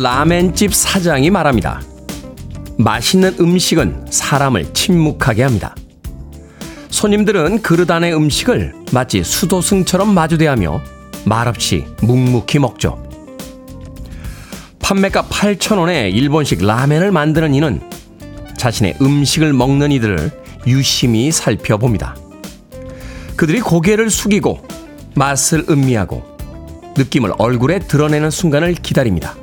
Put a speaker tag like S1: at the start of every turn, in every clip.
S1: 라멘집 사장이 말합니다. 맛있는 음식은 사람을 침묵하게 합니다. 손님들은 그릇 안의 음식을 마치 수도승처럼 마주대하며 말없이 묵묵히 먹죠. 판매가 8,000원에 일본식 라멘을 만드는 이는 자신의 음식을 먹는 이들을 유심히 살펴봅니다. 그들이 고개를 숙이고 맛을 음미하고 느낌을 얼굴에 드러내는 순간을 기다립니다.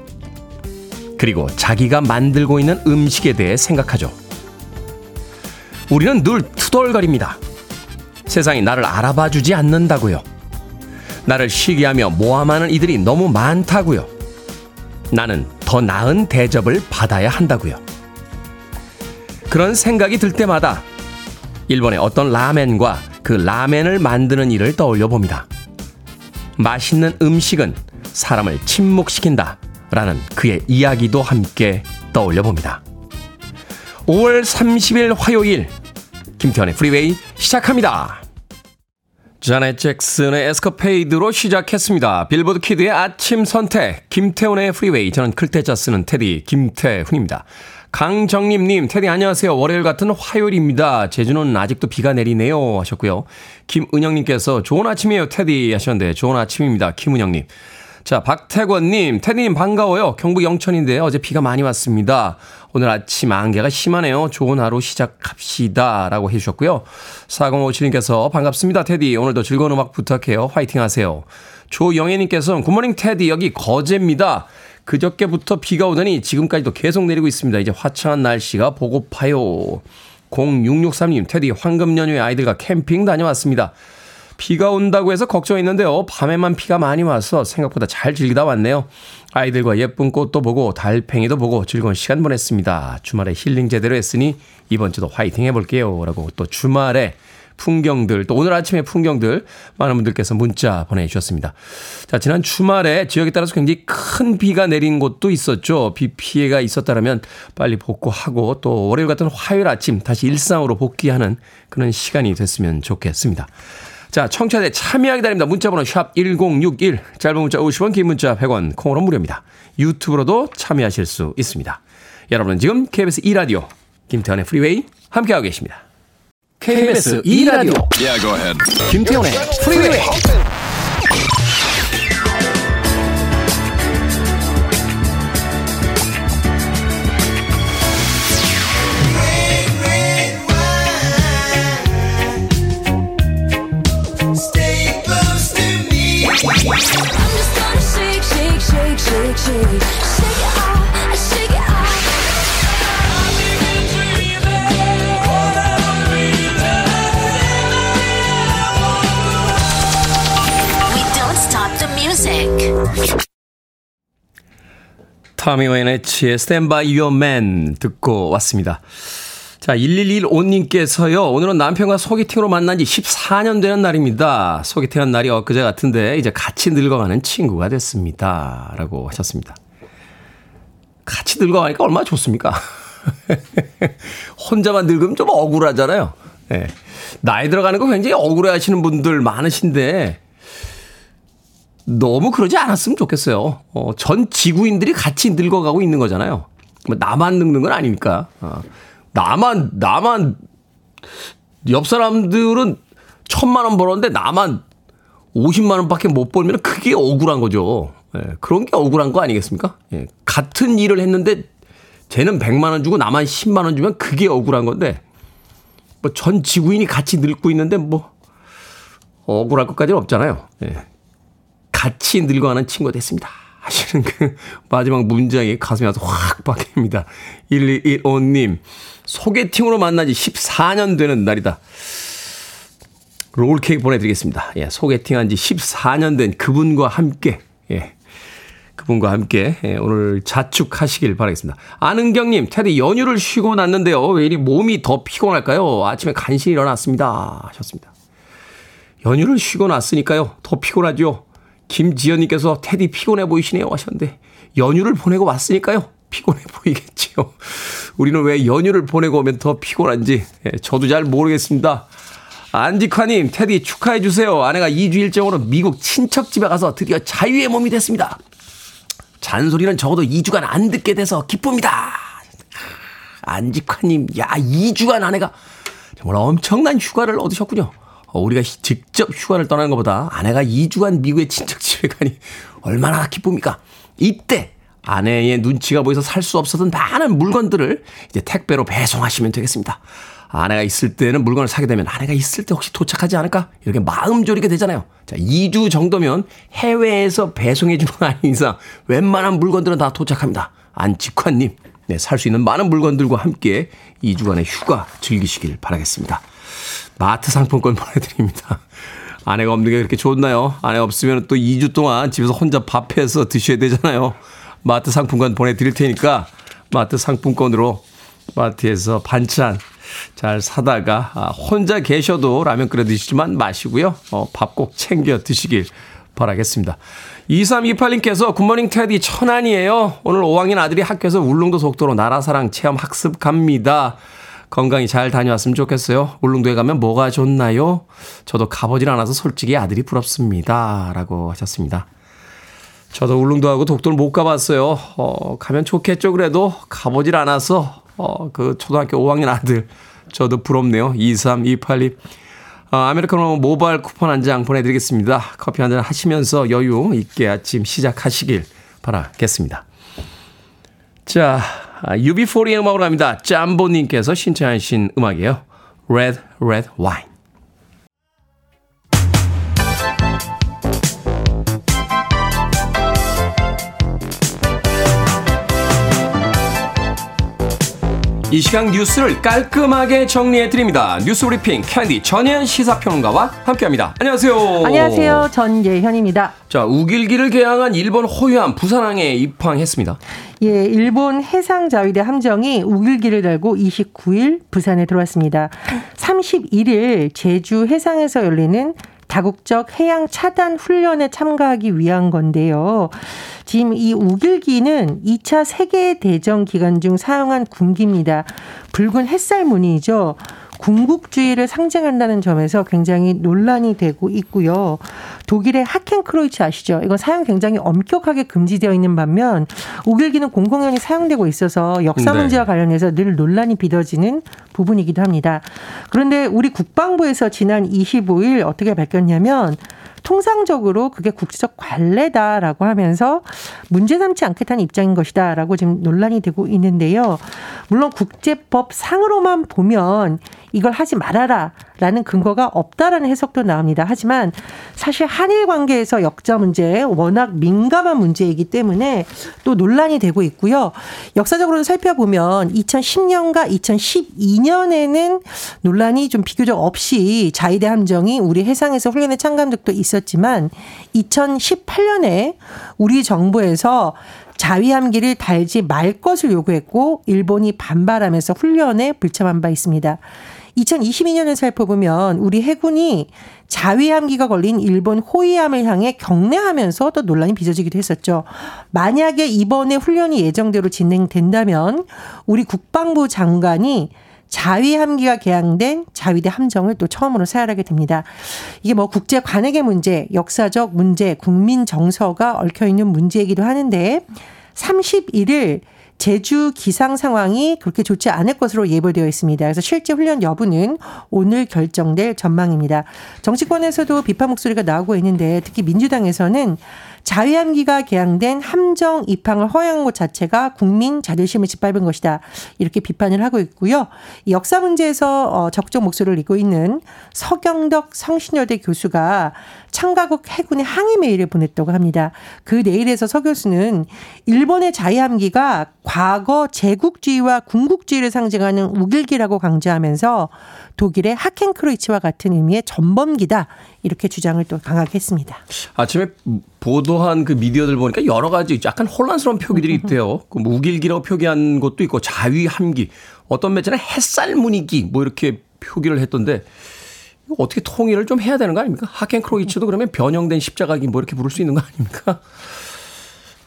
S1: 그리고 자기가 만들고 있는 음식에 대해 생각하죠. 우리는 늘 투덜거립니다. 세상이 나를 알아봐 주지 않는다고요. 나를 시기하며 모함하는 이들이 너무 많다고요. 나는 더 나은 대접을 받아야 한다고요. 그런 생각이 들 때마다 일본의 어떤 라멘과 그 라멘을 만드는 일을 떠올려 봅니다. 맛있는 음식은 사람을 침묵시킨다. 라는 그의 이야기도 함께 떠올려 봅니다. 5월 30일 화요일 김태훈의 Freeway 시작합니다. 자넷 잭슨의 Escapade로 시작했습니다. 빌보드 kid의 아침 선택 김태훈의 Freeway 저는 클 태 자 쓰는 태디 김태훈입니다. 강정림님, 테디 안녕하세요. 월요일 같은 화요일입니다. 제주는 아직도 비가 내리네요. 하셨고요. 김은영님께서 좋은 아침이에요, 테디 하셨는데 좋은 아침입니다. 김은영님. 자, 박태권님, 테디님 반가워요. 경북 영천인데 어제 비가 많이 왔습니다. 오늘 아침 안개가 심하네요. 좋은 하루 시작합시다. 라고 해주셨고요. 4057님께서 반갑습니다, 테디. 오늘도 즐거운 음악 부탁해요. 화이팅 하세요. 조영애님께서는 굿모닝 테디, 여기 거제입니다. 그저께부터 비가 오더니 지금까지도 계속 내리고 있습니다. 이제 화창한 날씨가 보고파요. 0663님, 테디 황금 연휴에 아이들과 캠핑 다녀왔습니다. 비가 온다고 해서 걱정했는데요. 밤에만 비가 많이 와서 생각보다 잘 즐기다 왔네요. 아이들과 예쁜 꽃도 보고 달팽이도 보고 즐거운 시간 보냈습니다. 주말에 힐링 제대로 했으니 이번 주도 화이팅 해볼게요. 라고 또 주말에 풍경들, 또 오늘 아침의 풍경들 많은 분들께서 문자 보내주셨습니다. 자, 지난 주말에 지역에 따라서 굉장히 큰 비가 내린 곳도 있었죠. 비 피해가 있었다면 빨리 복구하고 또 월요일 같은 화요일 아침 다시 일상으로 복귀하는 그런 시간이 됐으면 좋겠습니다. 자, 청취자들 참여하기 바랍니다. 문자번호 샵 1061, 짧은 문자 50원, 긴 문자 100원, 콩은 무료입니다. 유튜브로도 참여하실 수 있습니다. 여러분은 지금 KBS 2라디오 김태훈의 Freeway 함께하고 계십니다. KBS 2라디오 yeah, 김태현의 프리웨이 타미 웨네치의 Your Man 듣고 왔습니다. 자, 1115님께서요, 오늘은 남편과 소개팅으로 만난 지 14년 되는 날입니다. 소개팅한 날이 엊그제 같은데, 이제 같이 늙어가는 친구가 됐습니다. 라고 하셨습니다. 같이 늙어가니까 얼마나 좋습니까? 혼자만 늙으면 좀 억울하잖아요. 네. 나이 들어가는 거 굉장히 억울해 하시는 분들 많으신데, 너무 그러지 않았으면 좋겠어요. 어, 전 지구인들이 같이 늙어가고 있는 거잖아요. 뭐 나만 늙는 건 아니니까. 어, 나만, 나만, 옆 사람들은 천만 원 벌었는데 나만 50만 원밖에 못 벌면 그게 억울한 거죠. 예, 그런 게 억울한 거 아니겠습니까? 예, 같은 일을 했는데 쟤는 100만 원 주고 나만 10만 원 주면 그게 억울한 건데 뭐 전 지구인이 같이 늙고 있는데 뭐 억울할 것까지는 없잖아요. 예. 같이 늙어가는 친구가 됐습니다. 하시는 그 마지막 문장이 가슴에 와서 확 박힙니다. 1215님, 소개팅으로 만난 지 14년 되는 날이다. 롤케이크 보내드리겠습니다. 예, 소개팅 한 지 14년 된 그분과 함께, 예, 그분과 함께 예, 오늘 자축하시길 바라겠습니다. 안은경님, 테디 연휴를 쉬고 났는데요. 왜 이리 몸이 더 피곤할까요? 아침에 간신히 일어났습니다. 하셨습니다. 연휴를 쉬고 났으니까요. 더 피곤하죠. 김지연님께서 테디 피곤해 보이시네요 하셨는데 연휴를 보내고 왔으니까요. 피곤해 보이겠지요. 우리는 왜 연휴를 보내고 오면 더 피곤한지 예, 저도 잘 모르겠습니다. 안직화님, 테디 축하해주세요. 아내가 2주 일정으로 미국 친척 집에 가서 드디어 자유의 몸이 됐습니다. 잔소리는 적어도 2주간 안 듣게 돼서 기쁩니다. 안직환님, 야, 2주간 아내가 정말 엄청난 휴가를 얻으셨군요. 어, 우리가 직접 휴가를 떠나는 것보다 아내가 2주간 미국의 친척 집에 가니 얼마나 기쁩니까? 이때 아내의 눈치가 보여서 살 수 없었던 많은 물건들을 이제 택배로 배송하시면 되겠습니다. 아내가 있을 때는 물건을 사게 되면 아내가 있을 때 혹시 도착하지 않을까? 이렇게 마음 졸이게 되잖아요. 자, 2주 정도면 해외에서 배송해 주는 거 아닌 이상 웬만한 물건들은 다 도착합니다. 안직환님, 네, 살 수 있는 많은 물건들과 함께 2주간의 휴가 즐기시길 바라겠습니다. 마트 상품권 보내드립니다. 아내가 없는 게 그렇게 좋나요? 아내 없으면 또 2주 동안 집에서 혼자 밥해서 드셔야 되잖아요. 마트 상품권 보내드릴 테니까 마트 상품권으로 마트에서 반찬 잘 사다가 아, 혼자 계셔도 라면 끓여 드시지만 마시고요. 어, 밥 꼭 챙겨 드시길 바라겠습니다. 2328님께서 굿모닝 테디 천안이에요. 오늘 5학년 아들이 학교에서 울릉도 속도로 나라사랑 체험 학습 갑니다. 건강히 잘 다녀왔으면 좋겠어요. 울릉도에 가면 뭐가 좋나요? 저도 가보질 않아서 솔직히 아들이 부럽습니다. 라고 하셨습니다. 저도 울릉도하고 독도를 못 가봤어요. 어, 가면 좋겠죠. 그래도 가보질 않아서 어, 그 초등학교 5학년 아들 저도 부럽네요. 2328님. 어, 아메리카노 모바일 쿠폰 한 장 보내드리겠습니다. 커피 한 잔 하시면서 여유 있게 아침 시작하시길 바라겠습니다. 자, UB40의 음악으로 갑니다. 짬보님께서 신청하신 음악이에요. Red, Red Wine. 이 시간 뉴스를 깔끔하게 정리해 드립니다. 뉴스 브리핑 캔디 전예현 시사평론가와 함께합니다. 안녕하세요.
S2: 안녕하세요. 전예현입니다.
S1: 자, 욱일기를 게양한 일본 호위함 부산항에 입항했습니다.
S2: 예, 일본 해상자위대 함정이 욱일기를 달고 29일 부산에 들어왔습니다. 31일 제주 해상에서 열리는 다국적 해양 차단 훈련에 참가하기 위한 건데요. 지금 이 우길기는 2차 세계대전 기간 중 사용한 군기입니다. 붉은 햇살 무늬죠. 군국주의를 상징한다는 점에서 굉장히 논란이 되고 있고요. 독일의 하켄크로이츠 아시죠? 이건 사용 굉장히 엄격하게 금지되어 있는 반면 우길기는 공공연히 사용되고 있어서 역사 네. 문제와 관련해서 늘 논란이 빚어지는 부분이기도 합니다. 그런데 우리 국방부에서 지난 25일 어떻게 밝혔냐면 통상적으로 그게 국제적 관례다라고 하면서 문제 삼지 않겠다는 입장인 것이다라고 지금 논란이 되고 있는데요. 물론 국제법 상으로만 보면 이걸 하지 말아라라는 근거가 없다라는 해석도 나옵니다. 하지만 사실 한일 관계에서 역자 문제 워낙 민감한 문제이기 때문에 또 논란이 되고 있고요. 역사적으로 살펴보면 2010년과 2012년에는 논란이 좀 비교적 없이 자위대 함정이 우리 해상에서 훈련에 참가한 적도 있었지만 2018년에 우리 정부에서 자위함기를 달지 말 것을 요구했고 일본이 반발하면서 훈련에 불참한 바 있습니다. 2022년을 살펴보면 우리 해군이 자위함기가 걸린 일본 호위함을 향해 경례하면서 또 논란이 빚어지기도 했었죠. 만약에 이번에 훈련이 예정대로 진행된다면 우리 국방부 장관이 자위 함기가 개항된 자위대 함정을 또 처음으로 사열하게 됩니다. 이게 뭐 국제 관행의 문제, 역사적 문제, 국민 정서가 얽혀 있는 문제이기도 하는데 31일 제주 기상 상황이 그렇게 좋지 않을 것으로 예보되어 있습니다. 그래서 실제 훈련 여부는 오늘 결정될 전망입니다. 정치권에서도 비판 목소리가 나오고 있는데 특히 민주당에서는 자유함기가 개항된 함정 입항을 허용한 것 자체가 국민 자존심을 짓밟은 것이다. 이렇게 비판을 하고 있고요. 역사 문제에서 어, 적극적 목소리를 내고 있는 서경덕 성신여대 교수가 참가국 해군에 항의 메일을 보냈다고 합니다. 그 내일에서 서 교수는 일본의 자유함기가 과거 제국주의와 군국주의를 상징하는 우길기라고 강조하면서 독일의 하켄크로이츠와 같은 의미의 전범기다 이렇게 주장을 또 강하게 했습니다.
S1: 아침에 보도한 그 미디어들 보니까 여러 가지 약간 혼란스러운 표기들이 있대요. 그 무길기라고 표기한 것도 있고 자위함기, 어떤 매체는 햇살 무늬기 뭐 이렇게 표기를 했던데 어떻게 통일을 좀 해야 되는 거 아닙니까? 하켄크로이츠도 그러면 변형된 십자가기 뭐 이렇게 부를 수 있는 거 아닙니까?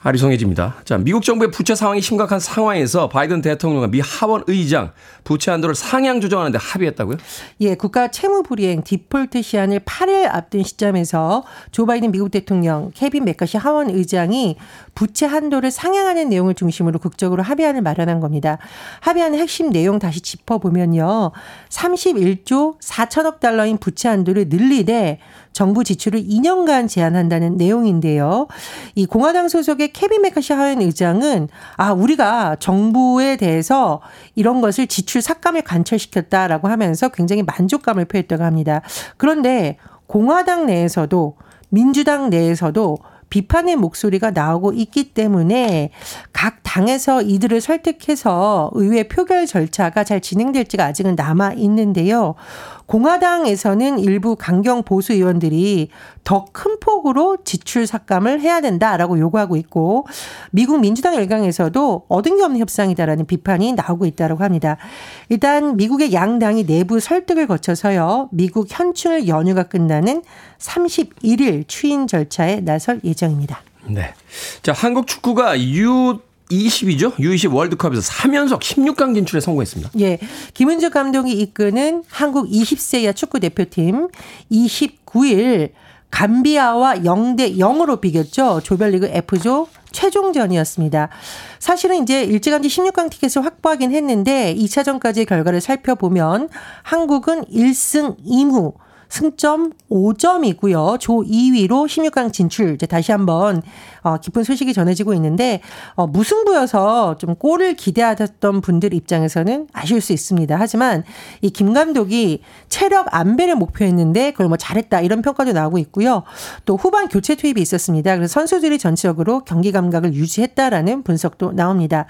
S1: 아리송해집니다. 자, 미국 정부의 부채 상황이 심각한 상황에서 바이든 대통령과 미 하원 의장 부채 한도를 상향 조정하는데 합의했다고요?
S2: 예, 국가 채무 불이행 디폴트 시한을 8일 앞둔 시점에서 조 바이든 미국 대통령, 케빈 맥카시 하원 의장이 부채 한도를 상향하는 내용을 중심으로 극적으로 합의안을 마련한 겁니다. 합의안의 핵심 내용 다시 짚어보면요. 31조 4천억 달러인 부채 한도를 늘리되 정부 지출을 2년간 제한한다는 내용인데요. 이 공화당 소속의 케빈 메카시 하원 의장은 아 우리가 정부에 대해서 이런 것을 지출 삭감을 관철시켰다라고 하면서 굉장히 만족감을 표했다고 합니다. 그런데 공화당 내에서도 민주당 내에서도 비판의 목소리가 나오고 있기 때문에 각 당에서 이들을 설득해서 의회 표결 절차가 잘 진행될지가 아직은 남아 있는데요. 공화당에서는 일부 강경 보수 의원들이 더 큰 폭으로 지출 삭감을 해야 된다라고 요구하고 있고 미국 민주당 일강에서도 얻은 게 없는 협상이다라는 비판이 나오고 있다고 합니다. 일단 미국의 양당이 내부 설득을 거쳐서요. 미국 현충일 연휴가 끝나는 31일 추인 절차에 나설 예정입니다.
S1: 네. 자, 한국 축구가 유 20이죠? U20 월드컵에서 3연속 16강 진출에 성공했습니다.
S2: 예. 김은주 감독이 이끄는 한국 20세 이하 축구 대표팀 29일 감비아와 0대 0으로 비겼죠. 조별리그 F조 최종전이었습니다. 사실은 이제 일찌감치 16강 티켓을 확보하긴 했는데 2차전까지의 결과를 살펴보면 한국은 1승 2무 승점 5점이고요. 조 2위로 16강 진출. 이제 다시 한번 어, 기쁜 소식이 전해지고 있는데 어, 무승부여서 좀 골을 기대하셨던 분들 입장에서는 아쉬울 수 있습니다. 하지만 이 김 감독이 체력 안배를 목표했는데 그걸 뭐 잘했다 이런 평가도 나오고 있고요. 또 후반 교체 투입이 있었습니다. 그래서 선수들이 전체적으로 경기 감각을 유지했다라는 분석도 나옵니다.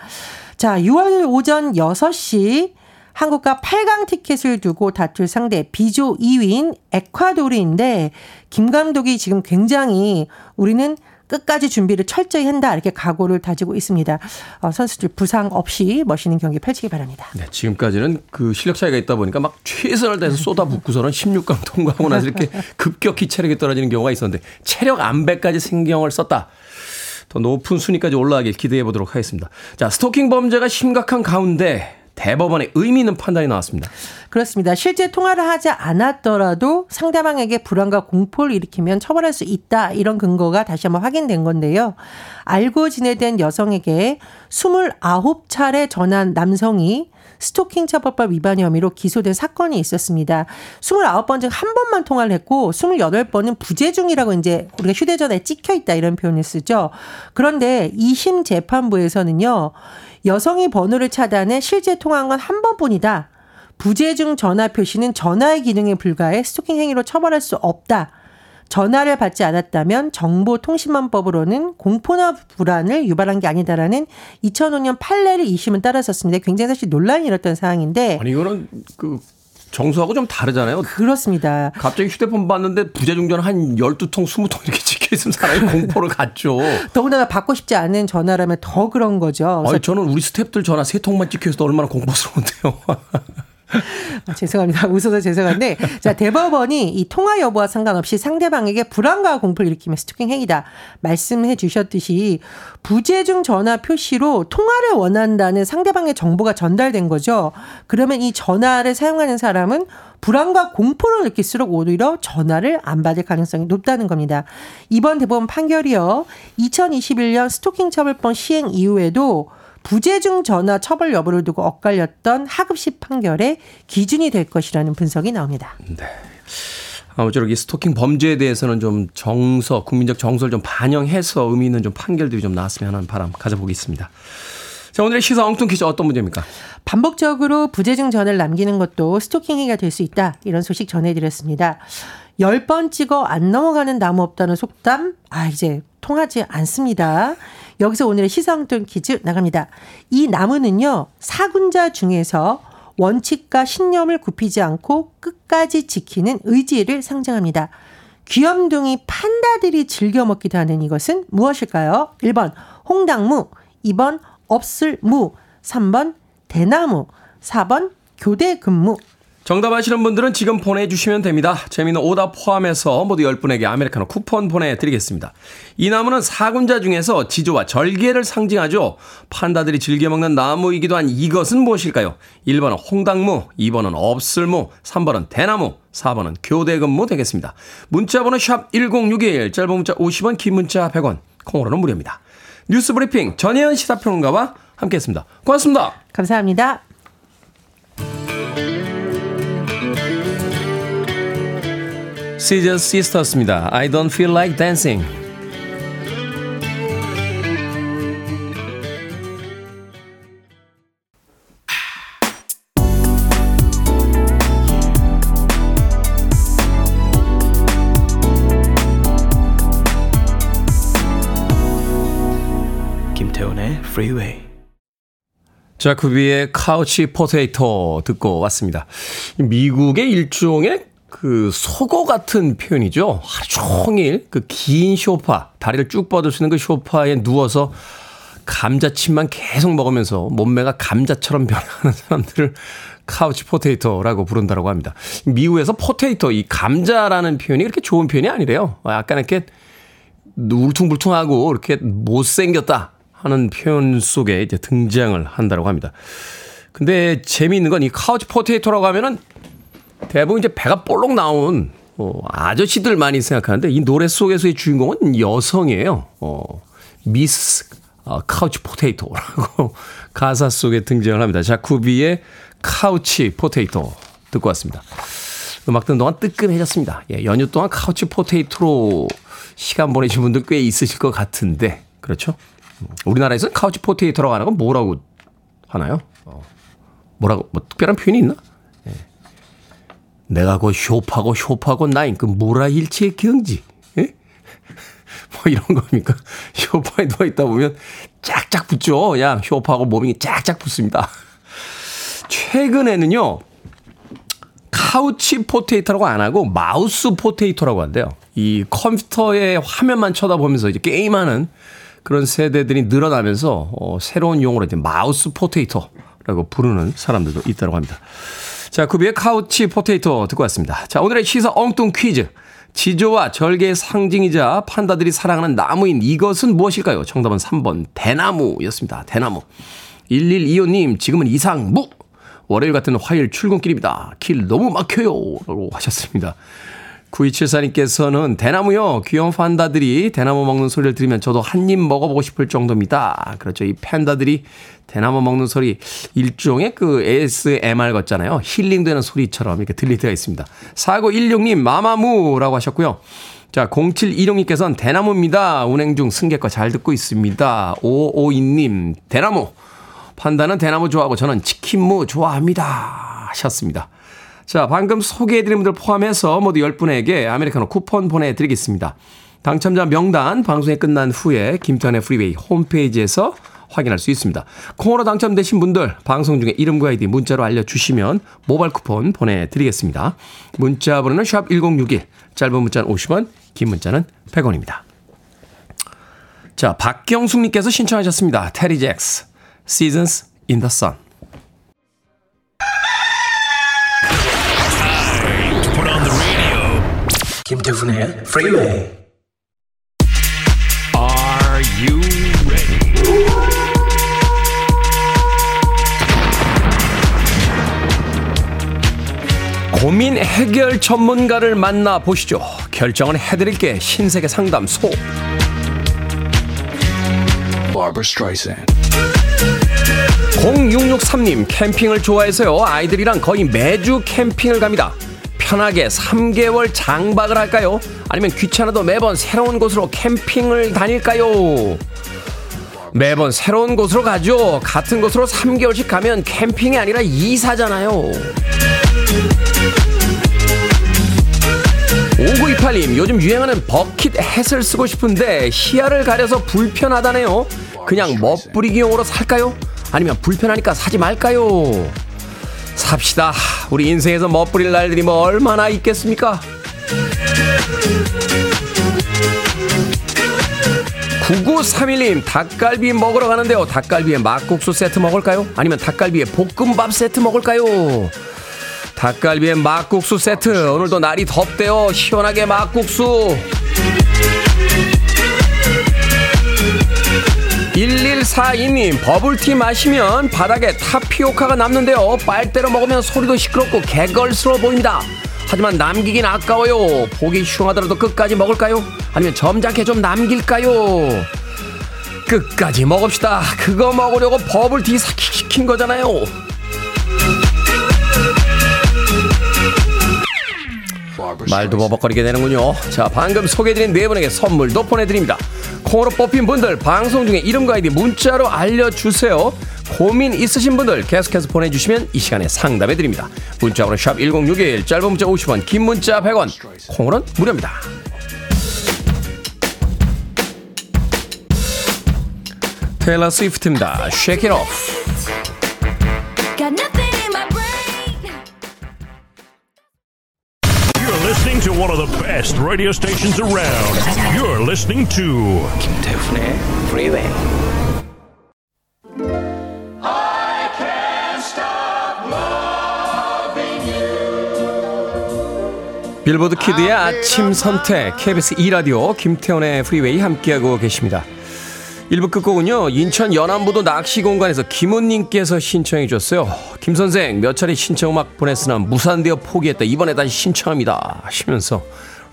S2: 자, 6월 오전 6시 한국과 8강 티켓을 두고 다툴 상대 비조 2위인 에콰도르인데 김 감독이 지금 굉장히 우리는 끝까지 준비를 철저히 한다 이렇게 각오를 다지고 있습니다. 어, 선수들 부상 없이 멋있는 경기 펼치기 바랍니다.
S1: 네, 지금까지는 그 실력 차이가 있다 보니까 막 최선을 다해서 쏟아붓고서는 16강 통과하고 나서 이렇게 급격히 체력이 떨어지는 경우가 있었는데 체력 안배까지 신경을 썼다. 더 높은 순위까지 올라가길 기대해 보도록 하겠습니다. 자, 스토킹 범죄가 심각한 가운데 대법원의 의미 있는 판단이 나왔습니다.
S2: 그렇습니다. 실제 통화를 하지 않았더라도 상대방에게 불안과 공포를 일으키면 처벌할 수 있다. 이런 근거가 다시 한번 확인된 건데요. 알고 지내된 여성에게 29차례 전한 남성이 스토킹 처벌법 위반 혐의로 기소된 사건이 있었습니다. 29번 중 한 번만 통화를 했고 28번은 부재 중이라고 이제 우리가 휴대전화에 찍혀 있다 이런 표현을 쓰죠. 그런데 2심 재판부에서는요. 여성이 번호를 차단해 실제 통화한 건 한 번뿐이다. 부재중 전화 표시는 전화의 기능에 불과해 스토킹 행위로 처벌할 수 없다. 전화를 받지 않았다면 정보통신망법으로는 공포나 불안을 유발한 게 아니다라는 2005년 판례를 2심은 따랐었습니다. 굉장히 사실 논란이 일었던 사항인데
S1: 아니 이거는 그 정수하고 좀 다르잖아요.
S2: 그렇습니다.
S1: 갑자기 휴대폰 봤는데 부재중전 한 12통, 20통 이렇게 찍혀 있으면 사람이 공포를 갖죠.
S2: 더군다나 받고 싶지 않은 전화라면 더 그런 거죠.
S1: 아니, 저는 우리 스탭들 전화 3통만 찍혀 있어도 얼마나 공포스러운데요.
S2: 아, 죄송합니다. 웃어서 죄송한데, 자, 대법원이 이 통화 여부와 상관없이 상대방에게 불안과 공포를 일으키면 스토킹 행위다. 말씀해 주셨듯이, 부재중 전화 표시로 통화를 원한다는 상대방의 정보가 전달된 거죠. 그러면 이 전화를 사용하는 사람은 불안과 공포를 느낄수록 오히려 전화를 안 받을 가능성이 높다는 겁니다. 이번 대법원 판결이요. 2021년 스토킹 처벌법 시행 이후에도 부재중 전화 처벌 여부를 두고 엇갈렸던 하급식 판결의 기준이 될 것이라는 분석이 나옵니다.
S1: 네. 아무쪼록 이 스토킹 범죄에 대해서는 좀 정서, 국민적 정서를 좀 반영해서 의미 있는 좀 판결들이 좀 나왔으면 하는 바람 가져보겠습니다. 자, 오늘의 시사 엉뚱 퀴즈 어떤 문제입니까?
S2: 반복적으로 부재중 전화를 남기는 것도 스토킹 행위가 될 수 있다. 이런 소식 전해드렸습니다. 10번 찍어 안 넘어가는 나무 없다는 속담, 아, 이제 통하지 않습니다. 여기서 오늘의 시사엉뚱 퀴즈 나갑니다. 이 나무는요, 사군자 중에서 원칙과 신념을 굽히지 않고 끝까지 지키는 의지를 상징합니다. 귀염둥이 판다들이 즐겨 먹기도 하는 이것은 무엇일까요? 1번 홍당무, 2번 없을무, 3번 대나무, 4번 교대 근무.
S1: 정답 아시는 분들은 지금 보내주시면 됩니다. 재미있는 오답 포함해서 모두 10분에게 아메리카노 쿠폰 보내드리겠습니다. 이 나무는 사군자 중에서 지조와 절개를 상징하죠. 판다들이 즐겨 먹는 나무이기도 한 이것은 무엇일까요? 1번은 홍당무, 2번은 없을무, 3번은 대나무, 4번은 교대근무 되겠습니다. 문자번호 샵 1061, 짧은 문자 50원, 긴 문자 100원, 콩으로는 무료입니다. 뉴스 브리핑 전혜연 시사평론가와 함께했습니다. 고맙습니다.
S2: 감사합니다.
S1: 시저 시스터스입니다. I don't feel like dancing.
S3: 김태훈의 Freeway.
S1: Jakubi의 Couch Potato 듣고 왔습니다. 미국의 일종의 그 속어 같은 표현이죠. 하루 종일 그 긴 쇼파, 다리를 쭉 뻗을 수 있는 그 쇼파에 누워서 감자칩만 계속 먹으면서 몸매가 감자처럼 변하는 사람들을 couch potato라고 부른다고 합니다. 미국에서 potato, 이 감자라는 표현이 그렇게 좋은 표현이 아니래요. 약간 이렇게 울퉁불퉁하고 이렇게 못생겼다 하는 표현 속에 이제 등장을 한다고 합니다. 근데 재미있는 건 이 couch potato라고 하면은 대부분 이제 배가 볼록 나온 어, 아저씨들 많이 생각하는데 이 노래 속에서의 주인공은 여성이에요. 어, 미스 어, couch potato라고 가사 속에 등장을 합니다. Jakubi의 Couch Potato 듣고 왔습니다. 음악 듣는 동안 뜨끔해졌습니다. 예, 연휴 동안 couch potato로 시간 보내신 분들 꽤 있으실 것 같은데 그렇죠? 우리나라에서는 couch potato라고 하는 건 뭐라고 하나요? 어, 뭐라고 뭐 특별한 표현이 있나? 내가 그 쇼파고 쇼파고 나인 그 물아일체의 경지. 예? 뭐 이런 겁니까? 쇼파에 누워 있다 보면 짝짝 붙죠. 그냥 쇼파하고 몸이 짝짝 붙습니다. 최근에는요, couch potato라고 안 하고 mouse potato라고 한대요. 이 컴퓨터의 화면만 쳐다보면서 이제 게임하는 그런 세대들이 늘어나면서 어, 새로운 용어로 이제 mouse potato라고 부르는 사람들도 있다고 합니다. 자, 구비의 Couch Potato 듣고 왔습니다. 자, 오늘의 시사 엉뚱 퀴즈. 지조와 절개의 상징이자 판다들이 사랑하는 나무인 이것은 무엇일까요? 정답은 3번 대나무였습니다. 대나무. 1125님, 지금은 이상무. 월요일 같은 화요일 출근길입니다. 길 너무 막혀요. 라고 하셨습니다. 9274님께서는 대나무요. 귀여운 판다들이 대나무 먹는 소리를 들으면 저도 한 입 먹어보고 싶을 정도입니다. 그렇죠. 이 팬다들이 대나무 먹는 소리 일종의 그 ASMR 같잖아요. 힐링되는 소리처럼 이렇게 들릴 때가 있습니다. 4916님 마마무라고 하셨고요. 자, 0716님께서는 대나무입니다. 운행 중 승객과 잘 듣고 있습니다. 552님 대나무. 판다는 대나무 좋아하고 저는 치킨무 좋아합니다. 하셨습니다. 자, 방금 소개해드린 분들 포함해서 모두 10분에게 아메리카노 쿠폰 보내드리겠습니다. 당첨자 명단 방송이 끝난 후에 김태훈의 프리웨이 홈페이지에서 확인할 수 있습니다. 콩으로 당첨되신 분들 방송 중에 이름과 아이디 문자로 알려주시면 모바일 쿠폰 보내드리겠습니다. 문자 번호는 샵 1061, 짧은 문자는 50원, 긴 문자는 100원입니다. 자, 박경숙님께서 신청하셨습니다. 테리 잭스, Seasons in the Sun.
S3: 김태훈의 Freeway.
S4: Are you ready?
S1: 고민 해결 전문가를 만나 보시죠. 결정은 해드릴게 신세계 상담소.
S4: Barbara Streisand.
S1: 0663님 캠핑을 좋아해서요. 아이들이랑 거의 매주 캠핑을 갑니다. 편하게 3개월 장박을 할까요? 아니면 귀찮아도 매번 새로운 곳으로 캠핑을 다닐까요? 매번 새로운 곳으로 가죠. 같은 곳으로 3개월씩 가면 캠핑이 아니라 이사잖아요. 5928님, 요즘 유행하는 버킷 햇을 쓰고 싶은데 시야를 가려서 불편하다네요. 그냥 멋부리기용으로 살까요? 아니면 불편하니까 사지 말까요? 삽시다. 우리 인생에서 멋부릴 날들이 뭐 얼마나 있겠습니까? 9931님, 닭갈비 먹으러 가는데요. 닭갈비에 막국수 세트 먹을까요? 아니면 닭갈비에 볶음밥 세트 먹을까요? 닭갈비에 막국수 세트. 오늘도 날이 덥대요. 시원하게 막국수. 1142님, 버블티 마시면 바닥에 타피오카가 남는데요. 빨대로 먹으면 소리도 시끄럽고 개걸스러워 보입니다. 하지만 남기긴 아까워요. 보기 흉하더라도 끝까지 먹을까요? 아니면 점잖게 좀 남길까요? 끝까지 먹읍시다. 그거 먹으려고 버블티 시킨 거잖아요. 말도 버벅거리게 되는군요. 자, 방금 소개해드린 네 분에게 선물도 보내드립니다. 콩으로 뽑힌 분들 방송 중에 이름과 아이디 문자로 알려주세요. 고민 있으신 분들 계속해서 보내주시면 이 시간에 상담해드립니다. 문자번호 샵 1061, 짧은 문자 50원, 긴 문자 100원, 콩으로는 무료입니다. 테일러 스위프트입니다. Shake it off.
S4: Listening to one of the best radio stations around. You're listening to
S3: 김태훈의 Freeway.
S1: 빌보드 kid의 아침 선택 KBS 2 라디오 김태훈의 프리웨이 함께하고 계십니다. 1부 끝곡은요. 인천 연안부두 낚시공간에서 김은님께서 신청해 주셨어요. 김 선생 몇 차례 신청 음악 보냈으나 무산되어 포기했다. 이번에 다시 신청합니다. 하시면서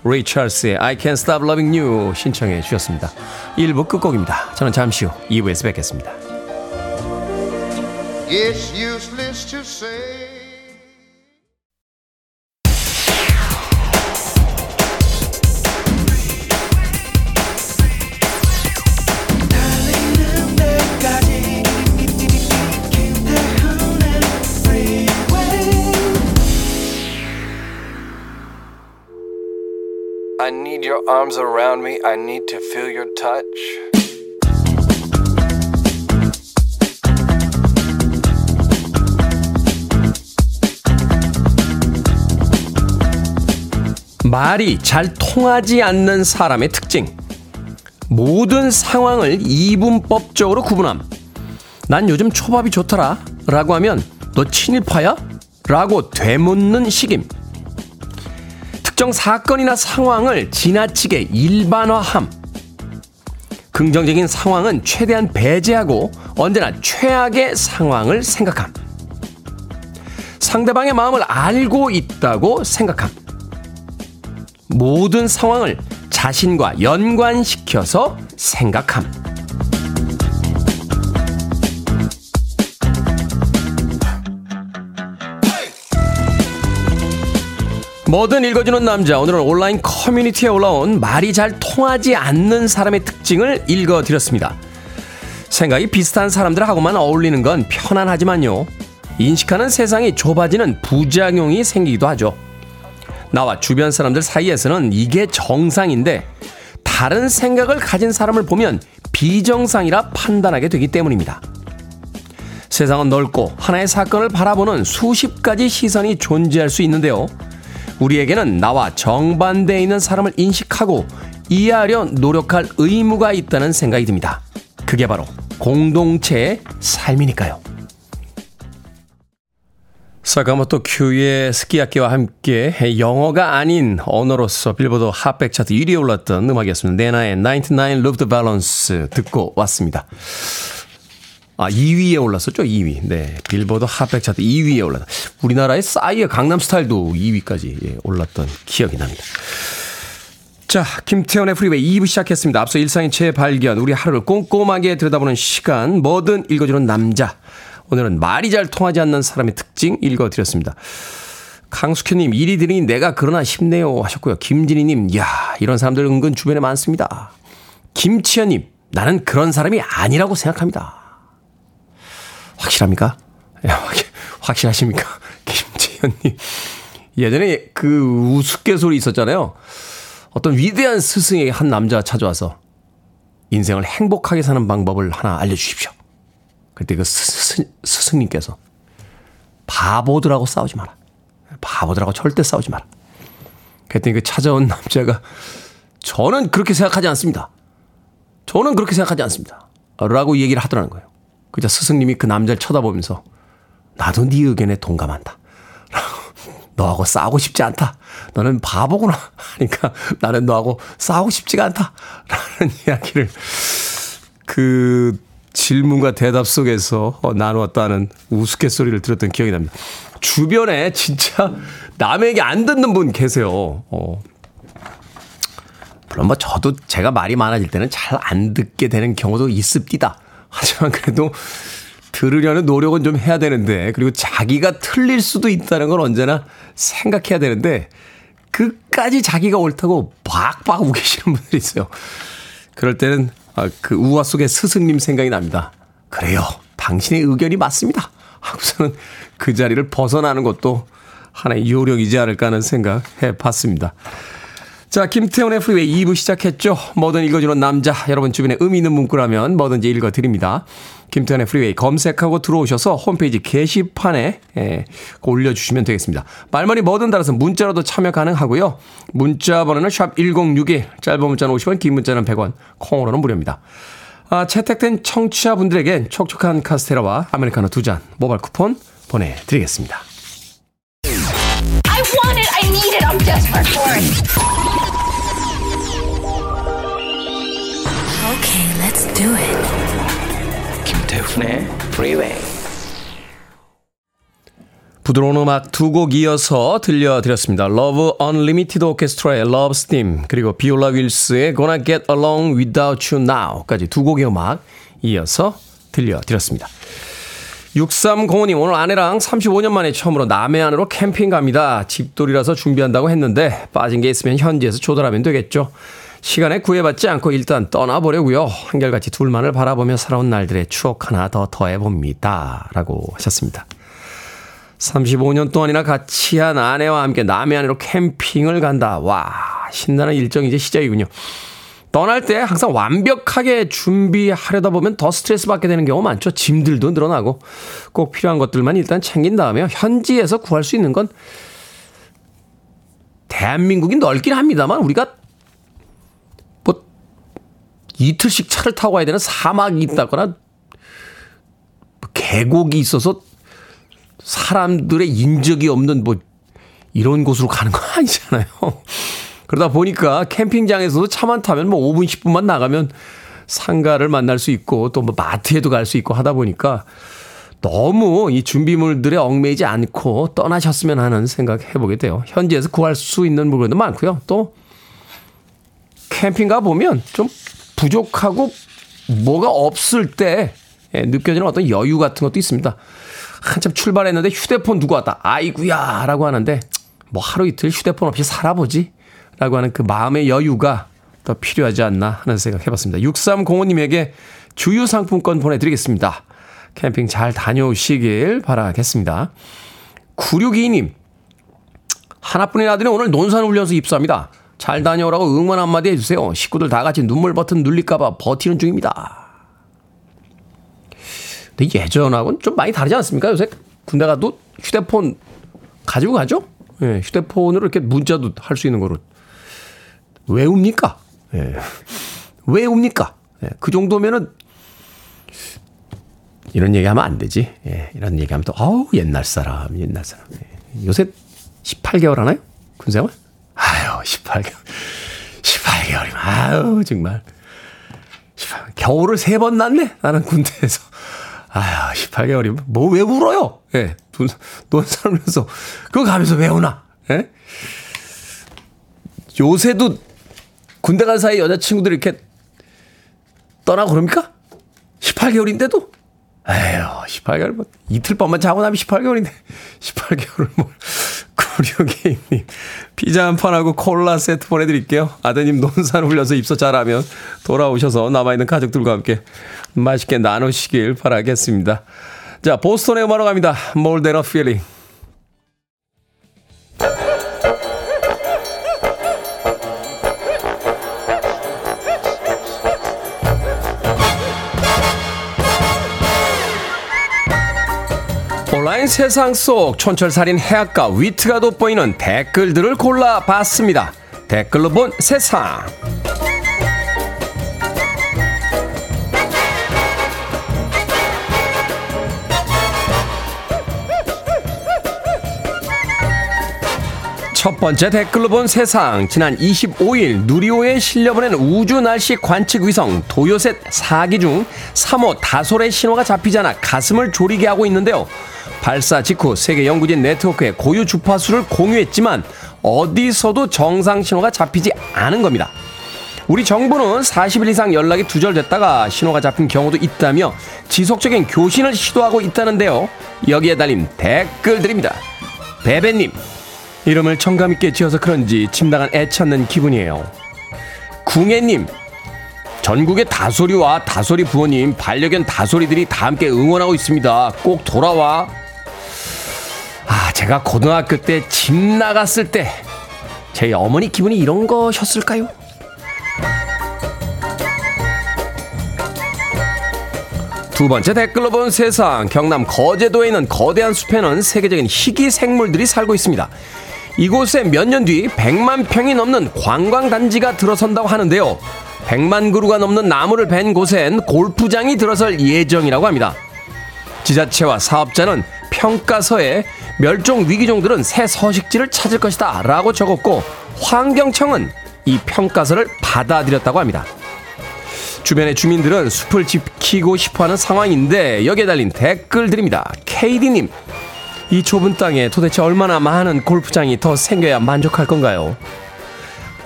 S1: 레이 찰스의 I Can't Stop Loving You 신청해 주셨습니다. 1부 끝곡입니다. 저는 잠시 후 2부에서 뵙겠습니다.
S5: It's useless to say.
S6: Your arms around me. I need to feel your touch.
S1: 말이 잘 통하지 않는 사람의 특징. 모든 상황을 이분법적으로 구분함. 난 요즘 초밥이 좋더라. 라고 하면 너 친일파야? 라고 되묻는 식임. 특정 사건이나 상황을 지나치게 일반화함. 긍정적인 상황은 최대한 배제하고 언제나 최악의 상황을 생각함. 상대방의 마음을 알고 있다고 생각함. 모든 상황을 자신과 연관시켜서 생각함. 뭐든 읽어주는 남자. 오늘은 온라인 커뮤니티에 올라온 말이 잘 통하지 않는 사람의 특징을 읽어드렸습니다. 생각이 비슷한 사람들하고만 어울리는 건 편안하지만요. 인식하는 세상이 좁아지는 부작용이 생기기도 하죠. 나와 주변 사람들 사이에서는 이게 정상인데 다른 생각을 가진 사람을 보면 비정상이라 판단하게 되기 때문입니다. 세상은 넓고 하나의 사건을 바라보는 수십 가지 시선이 존재할 수 있는데요. 우리에게는 나와 정반대에 있는 사람을 인식하고 이해하려 노력할 의무가 있다는 생각이 듭니다. 그게 바로 공동체의 삶이니까요. 사카모토 큐의 스키야키와 함께 영어가 아닌 언어로서 빌보드 핫백 차트 1위에 올랐던 음악이었습니다. 네나의 99 Love the Balance 듣고 왔습니다. 아, 2위에 올랐었죠? 2위. 네. 빌보드 핫백 차트 2위에 올랐다. 우리나라의 싸이의 강남 스타일도 2위까지 예, 올랐던 기억이 납니다. 자, 김태현의 프리웨이 2부 시작했습니다. 앞서 일상의 재발견, 우리 하루를 꼼꼼하게 들여다보는 시간, 뭐든 읽어주는 남자. 오늘은 말이 잘 통하지 않는 사람의 특징 읽어드렸습니다. 강숙현님, 일이 들으니 내가 그러나 싶네요. 하셨고요. 김진희님, 이야, 이런 사람들 은근 주변에 많습니다. 김치현님, 나는 그런 사람이 아니라고 생각합니다. 확실합니까? 예, 확실하십니까? 김지현님. 예전에 그 우스갯소리 있었잖아요. 어떤 위대한 스승에게 한 남자가 찾아와서 인생을 행복하게 사는 방법을 하나 알려주십시오. 그때 그 스승, 스승님께서 바보들하고 싸우지 마라. 바보들하고 절대 싸우지 마라. 그랬더니 그 찾아온 남자가 저는 그렇게 생각하지 않습니다. 저는 그렇게 생각하지 않습니다. 라고 얘기를 하더라는 거예요. 그자 스승님이 그 남자를 쳐다보면서 나도 네 의견에 동감한다. 너하고 싸우고 싶지 않다. 너는 바보구나. 하니까 나는 너하고 싸우고 싶지가 않다. 라는 이야기를 그 질문과 대답 속에서 어, 나누었다는 우스갯소리를 들었던 기억이 납니다. 주변에 진짜 남에게 안 듣는 분 계세요. 어. 물론 뭐 저도 제가 말이 많아질 때는 잘 안 듣게 되는 경우도 있습니다. 하지만 그래도 들으려는 노력은 좀 해야 되는데 그리고 자기가 틀릴 수도 있다는 건 언제나 생각해야 되는데 끝까지 자기가 옳다고 박박 우기시는 분들이 있어요. 그럴 때는 아, 그 우화 속의 스승님 생각이 납니다. 그래요. 당신의 의견이 맞습니다. 하고서는 그 자리를 벗어나는 것도 하나의 요령이지 않을까 하는 생각 해 봤습니다. 자, 김태훈의 프리웨이 2부 시작했죠. 뭐든 읽어주는 남자. 여러분 주변에 의미 있는 문구라면 뭐든지 읽어드립니다. 김태훈의 프리웨이 검색하고 들어오셔서 홈페이지 게시판에 예, 올려주시면 되겠습니다. 말머리 뭐든 달아서 문자로도 참여 가능하고요. 문자 번호는 샵 1061, 짧은 문자는 50원, 긴 문자는 100원, 콩으로는 무료입니다. 아, 채택된 청취자분들에겐 촉촉한 카스테라와 아메리카노 두 잔 모바일 쿠폰 보내드리겠습니다.
S7: I want it. I need it. I'm desperate for it.
S8: Okay, let's do it.
S3: 김태훈의 Freeway.
S1: 부드러운 음악 두 곡 이어서 들려드렸습니다. Love Unlimited Orchestra의 Love Steam 그리고 비올라 윌스의 Gonna Get Along Without You Now까지 두 곡의 음악 이어서 들려드렸습니다. 6305님 오늘 아내랑 35년 만에 처음으로 남해안으로 캠핑 갑니다. 집돌이라서 준비한다고 했는데 빠진 게 있으면 현지에서 조달하면 되겠죠. 시간에 구애받지 않고 일단 떠나보려고요. 한결같이 둘만을 바라보며 살아온 날들의 추억 하나 더 더해봅니다. 라고 하셨습니다. 35년 동안이나 같이 한 아내와 함께 남해 안으로 캠핑을 간다. 와, 신나는 일정이 이제 시작이군요. 떠날 때 항상 완벽하게 준비하려다 보면 더 스트레스 받게 되는 경우 많죠. 짐들도 늘어나고 꼭 필요한 것들만 일단 챙긴 다음에 현지에서 구할 수 있는 건 대한민국이 넓긴 합니다만 우리가 뭐 이틀씩 차를 타고 가야 되는 사막이 있다거나 뭐 계곡이 있어서 사람들의 인적이 없는 뭐 이런 곳으로 가는 건 아니잖아요. 그러다 보니까 캠핑장에서도 차만 타면 뭐 5분, 10분만 나가면 상가를 만날 수 있고 또 뭐 마트에도 갈 수 있고 하다 보니까 너무 이 준비물들에 얽매이지 않고 떠나셨으면 하는 생각 해보게 돼요. 현지에서 구할 수 있는 물건도 많고요. 또 캠핑 가 보면 좀 부족하고 뭐가 없을 때 예, 느껴지는 어떤 여유 같은 것도 있습니다. 한참 출발했는데 휴대폰 두고 왔다. 아이구야 라고 하는데 뭐 하루 이틀 휴대폰 없이 살아보지 라고 하는 그 마음의 여유가 더 필요하지 않나 하는 생각 해봤습니다. 6305님에게 주유 상품권 보내드리겠습니다. 캠핑 잘 다녀오시길 바라겠습니다. 9622님, 하나뿐인 아들이 오늘 논산훈련소 입소합니다. 잘 다녀오라고 응원 한마디 해주세요. 식구들 다 같이 눈물 버튼 눌릴까봐 버티는 중입니다. 근데 예전하고는 좀 많이 다르지 않습니까? 요새 군대 가도 휴대폰 가지고 가죠? 예, 휴대폰으로 이렇게 문자도 할 수 있는 거로. 왜 웁니까? 예. 왜 웁니까? 예, 그 정도면은 이런 얘기 하면 안 되지. 예, 이런 얘기 하면 또, 아우, 옛날 사람, 옛날 사람. 예. 요새 18개월 하나요? 군생활? 아유, 18개월. 18개월이면, 아유, 정말. 18, 겨울을 세 번 났네? 나는 군대에서. 아유, 18개월이면, 뭐, 왜 울어요? 예, 돈, 돈 살면서. 그거 가면서 왜 우나? 예? 요새도 군대 간 사이 여자친구들 이렇게 떠나고 그럽니까? 18개월인데도? 에휴, 18개월, 뭐, 이틀 밤만 자고 나면 18개월인데, 18개월을 뭘, 96게임님. 피자 한 판하고 콜라 세트 보내드릴게요. 아드님 논산 훈련서 입소 잘하면 돌아오셔서 남아있는 가족들과 함께 맛있게 나누시길 바라겠습니다. 자, 보스턴의 음악으로 갑니다. Feeling. 온 라인 세상 속 촌철살인 해악과 위트가 돋보이는 댓글들을 골라봤습니다. 댓글로 본 세상. 첫 번째 댓글로 본 세상 지난 25일 누리호에 실려보낸 우주 날씨 관측 위성 도요셋 4기 중 3호 다솔의 신호가 잡히지 않아 가슴을 졸이게 하고 있는데요. 발사 직후 세계 연구진 네트워크에 고유 주파수를 공유했지만 어디서도 정상 신호가 잡히지 않은 겁니다. 우리 정부는 40일 이상 연락이 두절됐다가 신호가 잡힌 경우도 있다며 지속적인 교신을 시도하고 있다는데요. 여기에 달린 댓글들입니다. 베베님, 이름을 청감있게 지어서 그런지 침당한 애찾는 기분이에요. 궁예님, 전국의 다소리와 다소리 부모님, 반려견 다소리들이 다 함께 응원하고 있습니다. 꼭 돌아와. 아, 제가 고등학교 때 집 나갔을 때, 제 어머니 기분이 이런 거셨을까요? 두 번째 댓글로 본 세상 경남 거제도에 있는 거대한 숲에는 세계적인 희귀 생물들이 살고 있습니다. 이곳에 몇 년 뒤 100만 평이 넘는 관광단지가 들어선다고 하는데요. 100만 그루가 넘는 나무를 벤 곳엔 골프장이 들어설 예정이라고 합니다. 지자체와 사업자는 평가서에 멸종 위기종들은 새 서식지를 찾을 것이다 라고 적었고 환경청은 이 평가서를 받아들였다고 합니다. 주변의 주민들은 숲을 지키고 싶어하는 상황인데 여기에 달린 댓글들입니다. KD님, 이 좁은 땅에 도대체 얼마나 많은 골프장이 더 생겨야 만족할 건가요?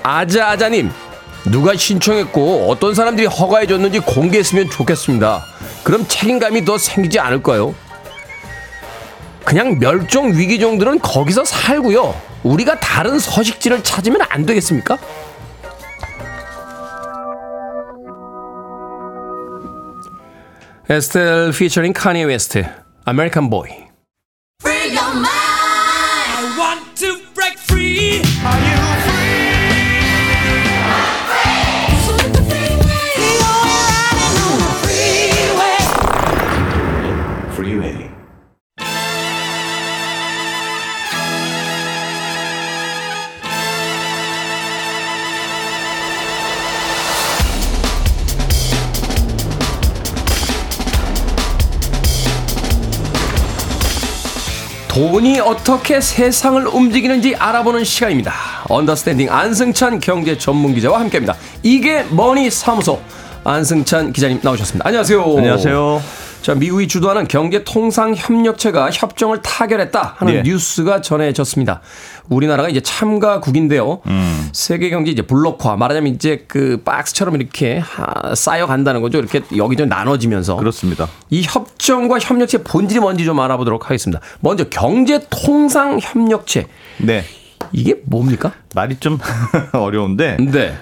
S1: 아자아자님, 누가 신청했고 어떤 사람들이 허가해줬는지 공개했으면 좋겠습니다. 그럼 책임감이 더 생기지 않을까요? 그냥 멸종 위기종들은 거기서 살고요. 우리가 다른 서식지를 찾으면 안 되겠습니까?
S8: Estelle featuring Kanye West American
S3: Boy
S1: 돈이 어떻게 세상을 움직이는지 알아보는 시간입니다. 언더스탠딩 안승찬 경제 전문 기자와 함께합니다. 이게 머니 사무소 안승찬 기자님 나오셨습니다. 안녕하세요.
S9: 안녕하세요.
S1: 자, 미국이 주도하는 경제 통상 협력체가 협정을 타결했다 하는
S9: 예.
S1: 뉴스가 전해졌습니다. 우리나라가 이제 참가국인데요.
S9: 음.
S1: 세계 경제 이제 블록화 말하자면 이제 그 박스처럼 이렇게 하- 쌓여 간다는 거죠. 이렇게 여기저기 나눠지면서
S9: 그렇습니다.
S1: 이 협정과 협력체 본질이 뭔지 좀 알아보도록 하겠습니다. 먼저 경제 통상 협력체
S9: 네.
S1: 이게 뭡니까?
S9: 말이 좀 어려운데
S1: 네.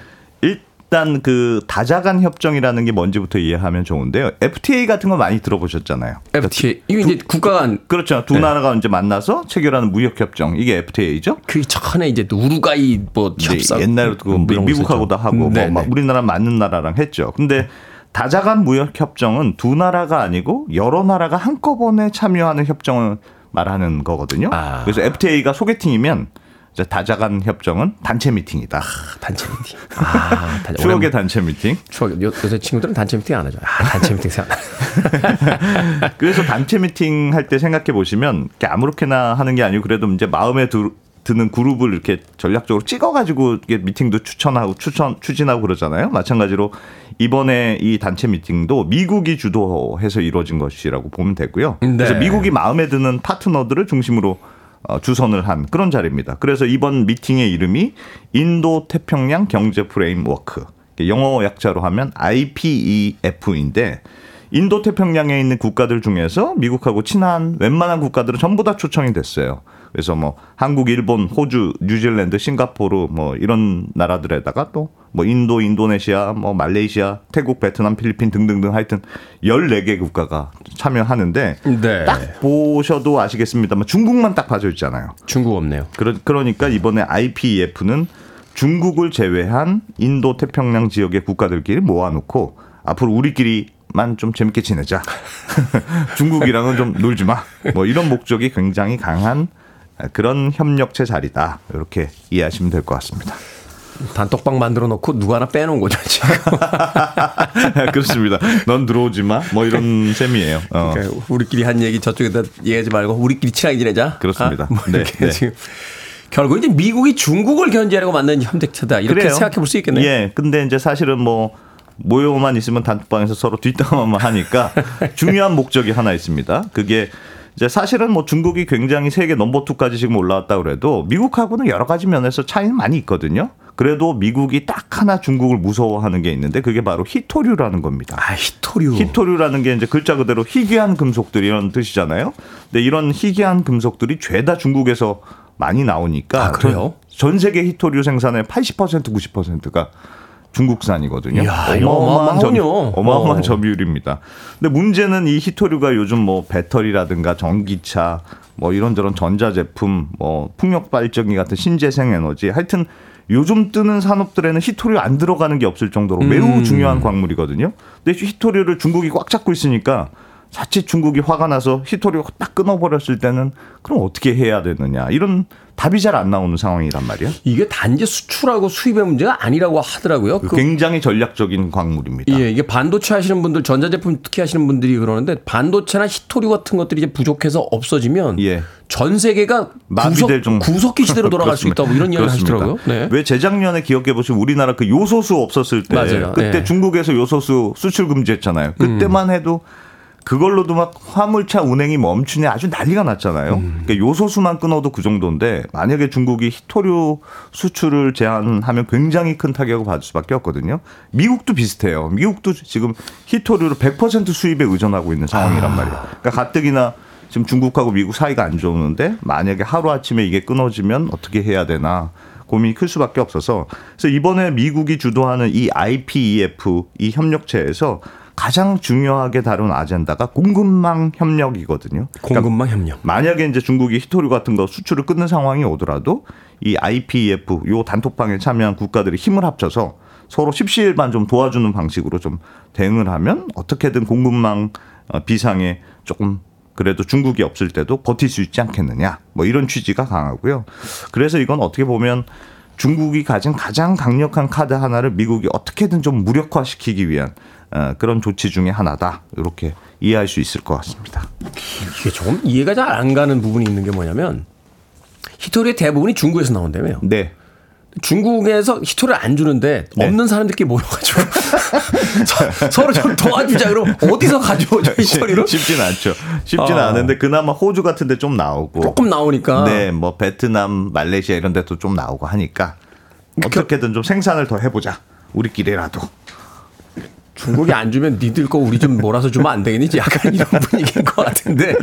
S9: 일단 그 다자간 협정이라는 게 뭔지부터 이해하면 좋은데요. FTA 같은 거 많이 들어보셨잖아요.
S1: FTA 이거 이제 국가 간
S9: 그렇죠. 두
S1: 네.
S9: 나라가 이제 만나서 체결하는 무역 협정 이게 FTA죠.
S1: 그 전에 이제 우루과이 뭐 협상
S9: 옛날부터
S1: 그뭐
S9: 미국하고도. 하고 뭐
S1: 네네.
S9: 막 우리나라 맞는 나라랑 했죠. 근데 다자간 무역 협정은 두 나라가 아니고 여러 나라가 한꺼번에 참여하는 협정을 말하는 거거든요.
S1: 아.
S9: 그래서 FTA가 소개팅이면 다자간 협정은 단체 미팅이다.
S1: 단체 미팅. 아, 단체,
S9: 추억의
S1: 오랜만-
S9: 단체 미팅.
S1: 추억. 요, 요새 친구들은 단체 미팅 안 하죠. 아, 단체 미팅 생각.
S9: 그래서 단체 미팅 할 때 생각해 보시면 이렇게 아무렇게나 하는 게 아니고 그래도 이제 마음에 들, 드는 그룹을 이렇게 전략적으로 찍어가지고 미팅도 추천하고 추천 추진하고 그러잖아요. 마찬가지로 이번에 이 단체 미팅도 미국이 주도해서 이루어진 것이라고 보면 되고요. 그래서
S1: 네.
S9: 미국이 마음에 드는 파트너들을 중심으로 어, 주선을 한 그런 자리입니다. 그래서 이번 미팅의 이름이 인도 태평양 경제 프레임워크 영어 약자로 하면 IPEF인데 인도 태평양에 있는 국가들 중에서 미국하고 친한 웬만한 국가들은 전부 다 초청이 됐어요. 그래서 뭐 한국, 일본, 호주, 뉴질랜드, 싱가포르 뭐 이런 나라들에다가 또 뭐 인도, 인도네시아, 뭐 말레이시아, 태국, 베트남, 필리핀 등등등 하여튼 14개 국가가 참여하는데
S1: 네.
S9: 딱 보셔도 아시겠습니다만 중국만 딱 빠져 있잖아요.
S1: 중국 없네요.
S9: 그러, 그러니까 이번에 IPEF는 중국을 제외한 인도 태평양 지역의 국가들끼리 모아놓고 앞으로 우리끼리 만 좀 재밌게 지내자. 중국이랑은 좀 놀지 마. 뭐 이런 목적이 굉장히 강한 그런 협력체 자리다. 이렇게 이해하시면 될 것 같습니다.
S1: 단톡방 만들어 놓고 누구 하나 빼놓은 거죠, 지금.
S9: 그렇습니다. 넌 들어오지 마. 뭐 이런 셈이에요. 어.
S1: 그러니까 우리끼리 한 얘기 저쪽에다 얘기하지 말고 우리끼리 친하게 지내자.
S9: 그렇습니다.
S1: 아, 뭐
S9: 네,
S1: 이렇게
S9: 네.
S1: 지금 결국 이제 미국이 중국을 견제하려고 만든 협력체다 이렇게
S9: 그래요.
S1: 생각해 볼 수 있겠네요.
S9: 예. 근데 이제 사실은 뭐 모여만 있으면 단톡방에서 서로 뒷담화만 하니까 중요한 목적이 하나 있습니다. 그게 이제 사실은 뭐 중국이 굉장히 세계 넘버 투까지 지금 올라왔다 그래도 미국하고는 여러 가지 면에서 차이는 많이 있거든요. 그래도 미국이 딱 하나 중국을 무서워하는 게 있는데 그게 바로 히토류라는 겁니다.
S1: 아, 히토류.
S9: 히토류라는 게 이제 글자 그대로 희귀한 금속들 이런 뜻이잖아요. 근데 이런 희귀한 금속들이 죄다 중국에서 많이 나오니까
S1: 아, 그래요?
S9: 전, 전 세계 히토류 생산의 80% 90%가 중국산이거든요.
S1: 이야,
S9: 어마어마한 점. 어마어마한
S1: 어.
S9: 점유율입니다. 근데 문제는 이 히토류가 요즘 뭐 배터리라든가 전기차 뭐 이런저런 전자제품 뭐 풍력 발전기 같은 신재생 에너지 하여튼 요즘 뜨는 산업들에는 히토류 안 들어가는 게 없을 정도로
S1: 음.
S9: 매우 중요한 광물이거든요. 근데 히토류를 중국이 꽉 잡고 있으니까 자칫 중국이 화가 나서 히토류 딱 끊어버렸을 때는 그럼 어떻게 해야 되느냐 이런 답이 잘 안 나오는 상황이란 말이에요.
S1: 이게 단지 수출하고 수입의 문제가 아니라고 하더라고요. 그
S9: 굉장히 전략적인 광물입니다.
S1: 예, 이게 반도체 하시는 분들, 전자제품 특히 하시는 분들이 그러는데 반도체나 히토류 같은 것들이 이제 부족해서 없어지면
S9: 예.
S1: 전 세계가
S9: 마비될
S1: 구석,
S9: 정
S1: 구석기 시대로 돌아갈 수
S9: 그렇습니다.
S1: 있다 뭐 이런 이야기를. 하시더라고요. 네.
S9: 왜 재작년에 기억해 보시면 우리나라 그 요소수 없었을 때
S1: 맞아요.
S9: 그때
S1: 네.
S9: 중국에서 요소수 수출 금지했잖아요. 그때만 해도 그걸로도 막 화물차 운행이 멈추냐 아주 난리가 났잖아요.
S1: 음.
S9: 그러니까 요소수만 끊어도 그 정도인데 만약에 중국이 히토류 수출을 제한하면 굉장히 큰 타격을 받을 수밖에 없거든요. 미국도 비슷해요. 미국도 지금 히토류를 100% 수입에 의존하고 있는 상황이란 말이에요. 그러니까 가뜩이나 지금 중국하고 미국 사이가 안 좋은데 만약에 하루 아침에 이게 끊어지면 어떻게 해야 되나 고민이 클 수밖에 없어서 그래서 이번에 미국이 주도하는 이 IPEF 이 협력체에서 가장 중요하게 다룬 아젠다가 공급망 협력이거든요. 그러니까
S1: 공급망 협력.
S9: 만약에 이제 중국이 히토류 같은 거 수출을 끊는 상황이 오더라도 이 IPEF 요 단톡방에 참여한 국가들이 힘을 합쳐서 서로 십시일반 좀 도와주는 방식으로 좀 대응을 하면 어떻게든 공급망 어, 비상에 조금 그래도 중국이 없을 때도 버틸 수 있지 않겠느냐 뭐 이런 취지가 강하고요. 그래서 이건 어떻게 보면 중국이 가진 가장 강력한 카드 하나를 미국이 어떻게든 좀 무력화시키기 위한 어, 그런 조치 중에 하나다 이렇게 이해할 수 있을 것 같습니다.
S1: 이게 조금 이해가 잘 안 가는 부분이 있는 게 뭐냐면 히토리의 대부분이 중국에서 나온다며요.
S9: 네.
S1: 중국에서 히토리를 안 주는데
S9: 네.
S1: 없는 사람들끼리 모여가지고 서- 서로 좀 도와주자 그럼 어디서 가져오죠 히토리를?
S9: 쉽지는 않죠. 쉽지는
S1: 아.
S9: 않은데 그나마 호주 같은 데 좀 나오고
S1: 조금 나오니까
S9: 네, 뭐 베트남, 말레이시아 이런 데도 좀 나오고 하니까 어떻게든 좀 생산을 더 해보자. 우리끼리라도.
S1: 중국이 안 주면 니들 거 우리 좀 몰아서 주면 안 되겠니? 약간 이런 분위기인 것 같은데.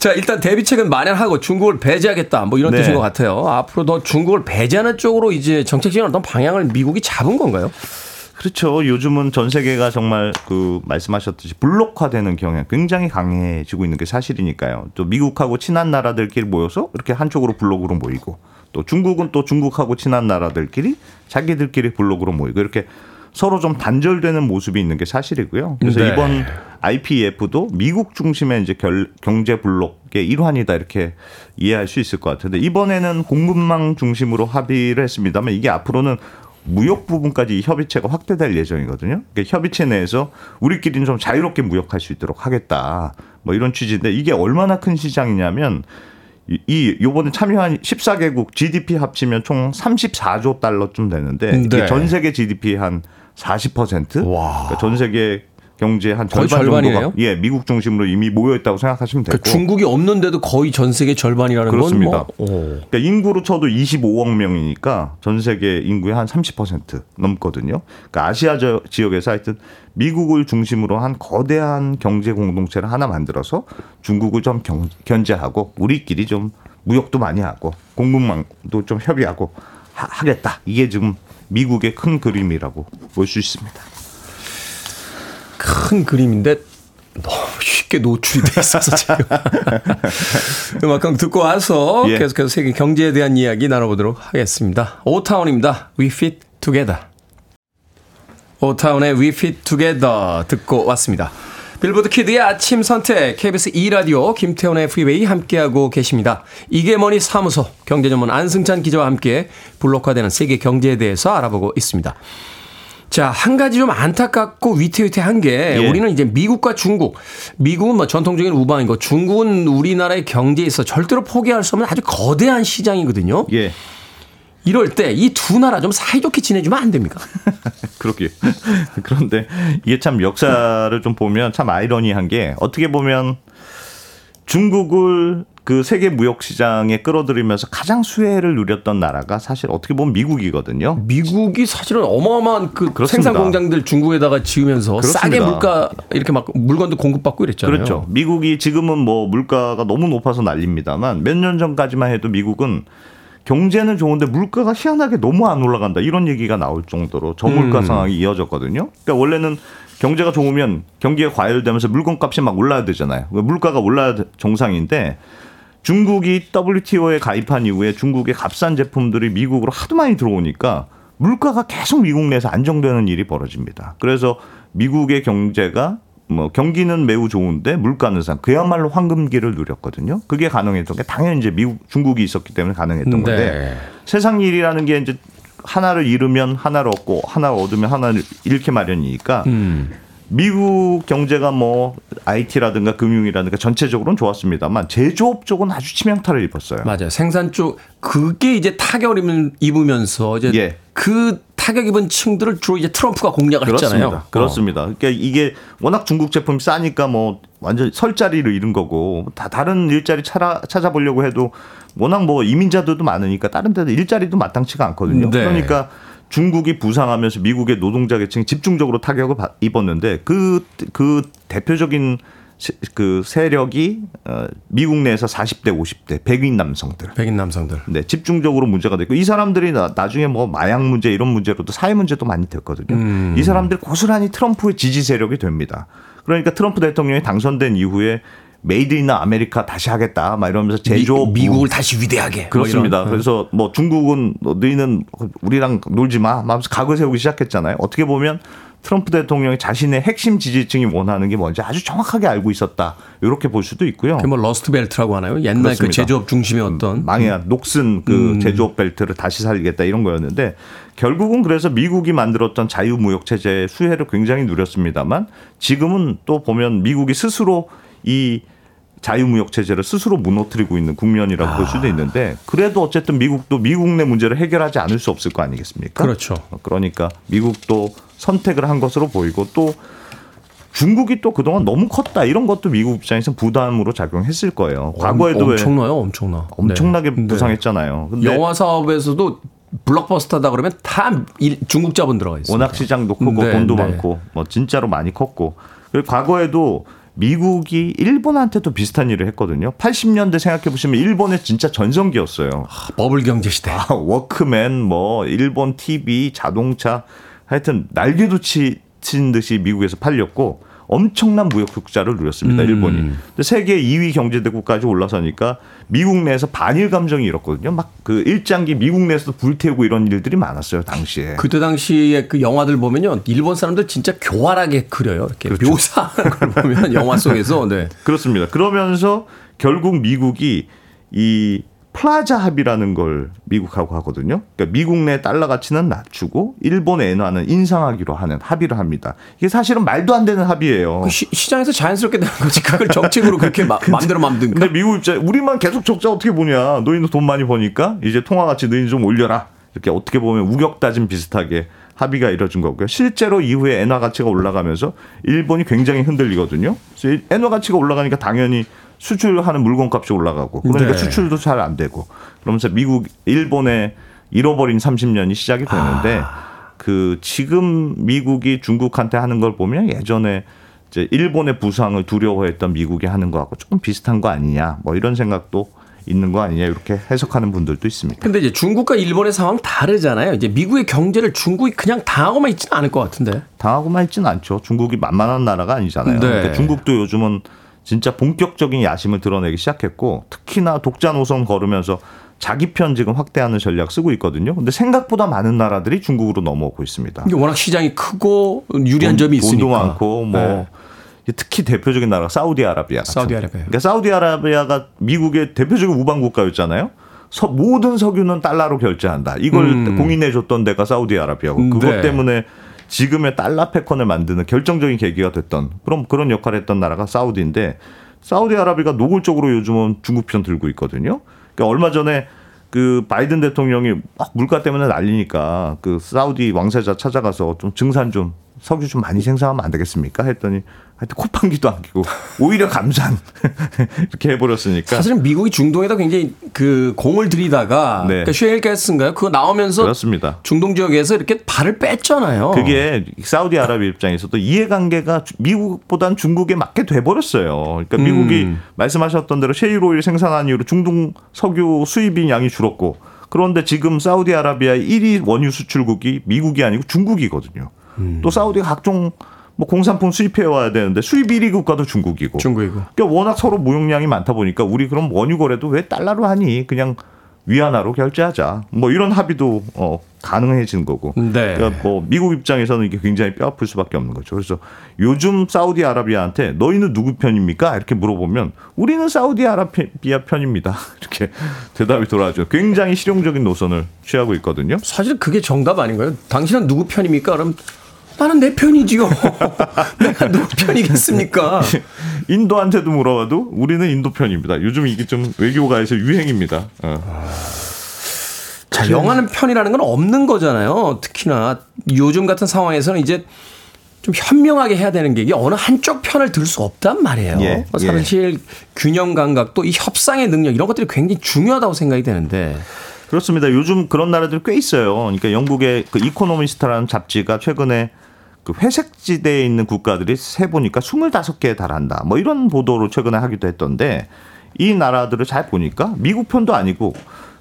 S1: 자, 일단 대비책은 마련하고 중국을 배제하겠다. 뭐 이런
S9: 네.
S1: 뜻인 것 같아요. 앞으로 더 중국을 배제하는 쪽으로 이제 정책적인 어떤 방향을 미국이 잡은 건가요?
S9: 그렇죠. 요즘은 전 세계가 정말 그 말씀하셨듯이 블록화되는 경향 굉장히 강해지고 있는 게 사실이니까요. 또 미국하고 친한 나라들끼리 모여서 이렇게 한쪽으로 블록으로 모이고 또 중국은 또 중국하고 친한 나라들끼리 자기들끼리 블록으로 모이고 이렇게 서로 좀 단절되는 모습이 있는 게 사실이고요. 그래서
S1: 네.
S9: 이번 IPEF도 미국 중심의 이제 결- 경제 블록의 일환이다 이렇게 이해할 수 있을 것 같은데 이번에는 공급망 중심으로 합의를 했습니다만 이게 앞으로는 무역 부분까지 이 협의체가 확대될 예정이거든요. 그러니까 협의체 내에서 우리끼리는 좀 자유롭게 무역할 수 있도록 하겠다. 뭐 이런 취지인데 이게 얼마나 큰 시장이냐면 이- 이 요번에 참여한 14개국 GDP 합치면 총 34조 달러쯤 되는데
S1: 네.
S9: 전 세계 GDP 한 40%?
S1: 와.
S9: 그러니까 전 세계 경제 한 절반
S1: 절반이네요.
S9: 정도가 예, 미국 중심으로 이미 모여 있다고 생각하시면 되고.
S1: 그 중국이 없는데도 거의 전 세계 절반이라는
S9: 그렇습니다.
S1: 건 뭐. 오.
S9: 그러니까 인구로 쳐도 25억 명이니까 전 세계 인구의 한 30% 넘거든요. 그러니까 아시아 저- 지역에서 하여튼 미국을 중심으로 한 거대한 경제 공동체를 하나 만들어서 중국을 좀 경- 견제하고 우리끼리 좀 무역도 많이 하고 공급망도 좀 협의하고 하, 하겠다. 이게 지금 미국의 큰 그림이라고 볼 수 있습니다.
S1: 큰 그림인데 너무 쉽게 노출이 돼 있어서 지금. 음악 한 곡 듣고 와서
S9: 예.
S1: 계속해서 세계 경제에 대한 이야기 나눠보도록 하겠습니다. O-Town입니다. We Fit Together. O-Town의 We Fit Together 듣고 왔습니다. 빌보드 kid의 아침 선택 KBS 2라디오 김태훈의 프리웨이 함께하고 계십니다. 이게 머니 사무소 경제 전문 안승찬 기자와 함께 블록화되는 세계 경제에 대해서 알아보고 있습니다. 자, 한 가지 좀 안타깝고 위태위태한 게
S9: 예.
S1: 우리는 이제 미국과 중국, 미국은 뭐 전통적인 우방인 거, 중국은 우리나라의 경제에 있어 절대로 포기할 수 없는 아주 거대한 시장이거든요.
S9: 예.
S1: 이럴 때 이 두 나라 좀 사이좋게 지내주면 안 됩니까?
S9: 그렇게. 그런데 이게 참 역사를 좀 보면 참 아이러니한 게 어떻게 보면 중국을 그 세계 무역 시장에 끌어들이면서 가장 수혜를 누렸던 나라가 사실 어떻게 보면 미국이거든요.
S1: 미국이 사실은 어마어마한 그
S9: 그렇습니다.
S1: 생산 공장들 중국에다가 지으면서
S9: 그렇습니다.
S1: 싸게 물가 이렇게 막 물건도 공급받고 이랬잖아요.
S9: 그렇죠. 미국이 지금은 뭐 물가가 너무 높아서 난립니다만 몇 년 전까지만 해도 미국은 경제는 좋은데 물가가 희한하게 너무 안 올라간다 이런 얘기가 나올 정도로 저물가
S1: 음.
S9: 상황이 이어졌거든요. 그러니까 원래는 경제가 좋으면 경기가 과열되면서 물건값이 막 올라야 되잖아요. 물가가 올라야 정상인데 중국이 WTO에 가입한 이후에 중국의 값싼 제품들이 미국으로 하도 많이 들어오니까 물가가 계속 미국 내에서 안정되는 일이 벌어집니다. 그래서 미국의 경제가 뭐 경기는 매우 좋은데 물가는 상 그야말로 황금기를 누렸거든요. 그게 가능했던 게 당연히 이제 미국 중국이 있었기 때문에 가능했던 건데
S1: 네.
S9: 세상 일이라는 게 이제 하나를 잃으면 하나를 얻고 하나를 얻으면 하나를 잃게 마련이니까
S1: 음.
S9: 미국 경제가 뭐 IT라든가 금융이라든가 전체적으로는 좋았습니다만 제조업 쪽은 아주 치명타를 입었어요.
S1: 맞아요. 생산 쪽 그게 이제 타격을 입으면서 이제
S9: 예.
S1: 그 타격 입은 층들을 주로 이제 트럼프가 공략을
S9: 그렇습니다.
S1: 했잖아요.
S9: 그렇습니다. 그러니까 이게 워낙 중국 제품이 싸니까 뭐 완전 설 자리를 잃은 거고 다 다른 일자리 찾아 찾아보려고 해도 워낙 뭐 이민자들도 많으니까 다른 데도 일자리도 마땅치가 않거든요.
S1: 네.
S9: 그러니까 중국이 부상하면서 미국의 노동자 계층이 집중적으로 타격을 받- 입었는데 그 그 대표적인 세- 그 세력이 어, 미국 내에서 40대, 50대 백인 남성들.
S1: 백인 남성들.
S9: 네, 집중적으로 문제가 됐고 이 사람들이 나, 나중에 뭐 마약 문제 이런 문제로도 사회 문제도 많이 됐거든요. 이 사람들 고스란히 트럼프의 지지 세력이 됩니다. 그러니까 트럼프 대통령이 당선된 이후에 Made in America 다시 하겠다 막 이러면서 제조업
S1: 미, 국을 다시 위대하게. 뭐
S9: 그렇습니다.
S1: 이런.
S9: 그래서 뭐 중국은 너희는 우리랑 놀지 마. 하면서 각을 세우기 시작했잖아요. 어떻게 보면 트럼프 대통령이 자신의 핵심 지지층이 원하는 게 뭔지 아주 정확하게 알고 있었다. 이렇게 볼 수도 있고요.
S1: 그 뭐 러스트 벨트라고 하나요? 옛날 그
S9: 그렇습니다.
S1: 제조업 중심의 어떤
S9: 망해가 녹슨 그
S1: 음.
S9: 제조업 벨트를 다시 살리겠다 이런 거였는데 결국은 그래서 미국이 만들었던 자유무역 체제의 수혜를 굉장히 누렸습니다만 지금은 또 보면 미국이 스스로 이 자유무역 체제를 스스로 무너뜨리고 있는 국면이라고 볼 수도 있는데 그래도 어쨌든 미국도 미국 내 문제를 해결하지 않을 수 없을 거 아니겠습니까?
S1: 그렇죠.
S9: 그러니까 미국도 선택을 한 것으로 보이고 또 중국이 또 그동안 너무 컸다 이런 것도 미국 입장에서 부담으로 작용했을 거예요. 과거에도 왜
S1: 엄청나요, 엄청나.
S9: 엄청나게
S1: 네.
S9: 부상했잖아요. 근데
S1: 영화 사업에서도 블록버스터다 그러면 다 일- 중국 자본 들어가 있어요.
S9: 워낙 시장도 크고
S1: 네,
S9: 돈도
S1: 네.
S9: 많고 뭐 진짜로 많이 컸고 그리고 과거에도 미국이 일본한테도 비슷한 일을 했거든요. 80년대 생각해 보시면 일본의 진짜 전성기였어요.
S1: 버블 경제 시대.
S9: 아, 워크맨 뭐 일본 TV 자동차 하여튼 날개도 치, 친 듯이 미국에서 팔렸고 엄청난 무역 흑자를 누렸습니다.
S1: 음.
S9: 일본이. 근데 세계 2위 경제대국까지 올라서니까 미국 내에서 반일 감정이 일었거든요. 막 그 일장기 미국 내에서도 불태우고 이런 일들이 많았어요, 당시에.
S1: 그때 당시에 그 영화들 보면요. 일본 사람들 진짜 교활하게 그려요. 이렇게
S9: 그렇죠.
S1: 묘사하는 걸 보면 영화 속에서. 네.
S9: 그렇습니다. 그러면서 결국 미국이 이 플라자 합의라는 걸 미국하고 하거든요. 그러니까 미국 내 달러 가치는 낮추고 일본 엔화는 인상하기로 하는 합의를 합니다. 이게 사실은 말도 안 되는 합의예요.
S1: 그 시, 시장에서 자연스럽게 되는 거지. 그걸 정책으로 그렇게 마, 마음대로 만든
S9: 근데 미국 입장 우리만 계속 적자 어떻게 보냐. 너희는 돈 많이 버니까 이제 통화 가치 너희는 좀 올려라. 이렇게 어떻게 보면 우격다짐 비슷하게 합의가 이뤄진 거고요. 실제로 이후에 엔화 가치가 올라가면서 일본이 굉장히 흔들리거든요. 그래서 이 엔화 가치가 올라가니까 당연히 수출하는 물건 값이 올라가고 그러니까
S1: 네.
S9: 수출도 잘 안 되고 그러면서 미국 일본의 잃어버린 30년이 시작이 되는데 그 지금 미국이 중국한테 하는 걸 보면 예전에 이제 일본의 부상을 두려워했던 미국이 하는 거하고 조금 비슷한 거 아니냐 뭐 이런 생각도 있는 거 아니냐 이렇게 해석하는 분들도 있습니다.
S1: 근데 이제 중국과 일본의 상황 다르잖아요. 이제 미국의 경제를 중국이 그냥 당하고만 있지는 않을 것 같은데.
S9: 당하고만 있지는 않죠. 중국이 만만한 나라가 아니잖아요.
S1: 네.
S9: 그러니까 중국도 요즘은 진짜 본격적인 야심을 드러내기 시작했고 특히나 독자 노선 걸으면서 자기 편 지금 확대하는 전략 쓰고 있거든요. 근데 생각보다 많은 나라들이 중국으로 넘어오고 있습니다.
S1: 이게 워낙 시장이 크고 유리한 점이 있으니까.
S9: 돈도 많고 뭐
S1: 네.
S9: 특히 대표적인 나라가 사우디아라비아.
S1: 사우디아라비아.
S9: 그러니까 사우디아라비아가 미국의 대표적인 우방 국가였잖아요. 서, 모든 석유는 달러로 결제한다. 이걸
S1: 음.
S9: 공인해 줬던 데가 사우디아라비아고 그것
S1: 네.
S9: 때문에 지금의 달러 패권을 만드는 결정적인 계기가 됐던 그런 그런 역할을 했던 나라가 사우디인데 사우디아라비가 노골적으로 요즘은 중국 편 들고 있거든요. 그러니까 얼마 전에 그 바이든 대통령이 막 물가 때문에 난리니까 그 사우디 왕세자 찾아가서 좀 증산 좀 석유 좀 많이 생산하면 안 되겠습니까? 했더니 하여튼 콧방귀도 안 끼고 오히려 감산 이렇게 해버렸으니까
S1: 사실은 미국이 중동에다 굉장히 그 공을 들이다가
S9: 네.
S1: 그러니까 쉐일 가스인가요? 그거 나오면서
S9: 그렇습니다.
S1: 중동 지역에서 이렇게 발을 뺐잖아요.
S9: 그게 사우디아라비아 입장에서도 이해관계가 미국보단 중국에 맞게 돼버렸어요. 그러니까 미국이
S1: 음.
S9: 말씀하셨던 대로 셰일 오일 생산한 이후로 중동 석유 수입인 양이 줄었고 그런데 지금 사우디아라비아의 1위 원유 수출국이 미국이 아니고 중국이거든요.
S1: 음.
S9: 또 사우디가 각종 뭐 공산품 수입해 와야 되는데 수입 1위 국가도 중국이고.
S1: 중국이고.
S9: 그러니까 워낙 서로 무용량이 많다 보니까 우리 그럼 원유 거래도 왜 달러로 하니? 그냥 위안화로 결제하자. 뭐 이런 합의도 어 가능해진 거고.
S1: 네.
S9: 그러니까 뭐 미국 입장에서는 이게 굉장히 뼈 아플 수밖에 없는 거죠. 그래서 요즘 사우디아라비아한테 너희는 누구 편입니까? 이렇게 물어보면 우리는 사우디아라비아 편입니다. 이렇게 대답이 돌아오죠. 굉장히 실용적인 노선을 취하고 있거든요.
S1: 사실 그게 정답 아닌가요? 당신은 누구 편입니까? 그럼 나는 내 편이지요. 내가 누구 편이겠습니까?
S9: 인도한테도 물어봐도 우리는 인도 편입니다. 요즘 이게 좀 외교가에서 유행입니다. 어.
S1: 자, 영하는 편이라는 건 없는 거잖아요. 특히나 요즘 같은 상황에서는 이제 좀 현명하게 해야 되는 게 이게 어느 한쪽 편을 들 수 없단 말이에요.
S9: 예,
S1: 사실 균형 감각도 이 협상의 능력 이런 것들이 굉장히 중요하다고 생각이 되는데
S9: 그렇습니다. 요즘 그런 나라들 꽤 있어요. 그러니까 영국의 그 이코노미스트라는 잡지가 최근에 그 회색지대에 있는 국가들이 세 보니까 25개에 달한다. 뭐 이런 보도를 최근에 하기도 했던데 이 나라들을 잘 보니까 미국 편도 아니고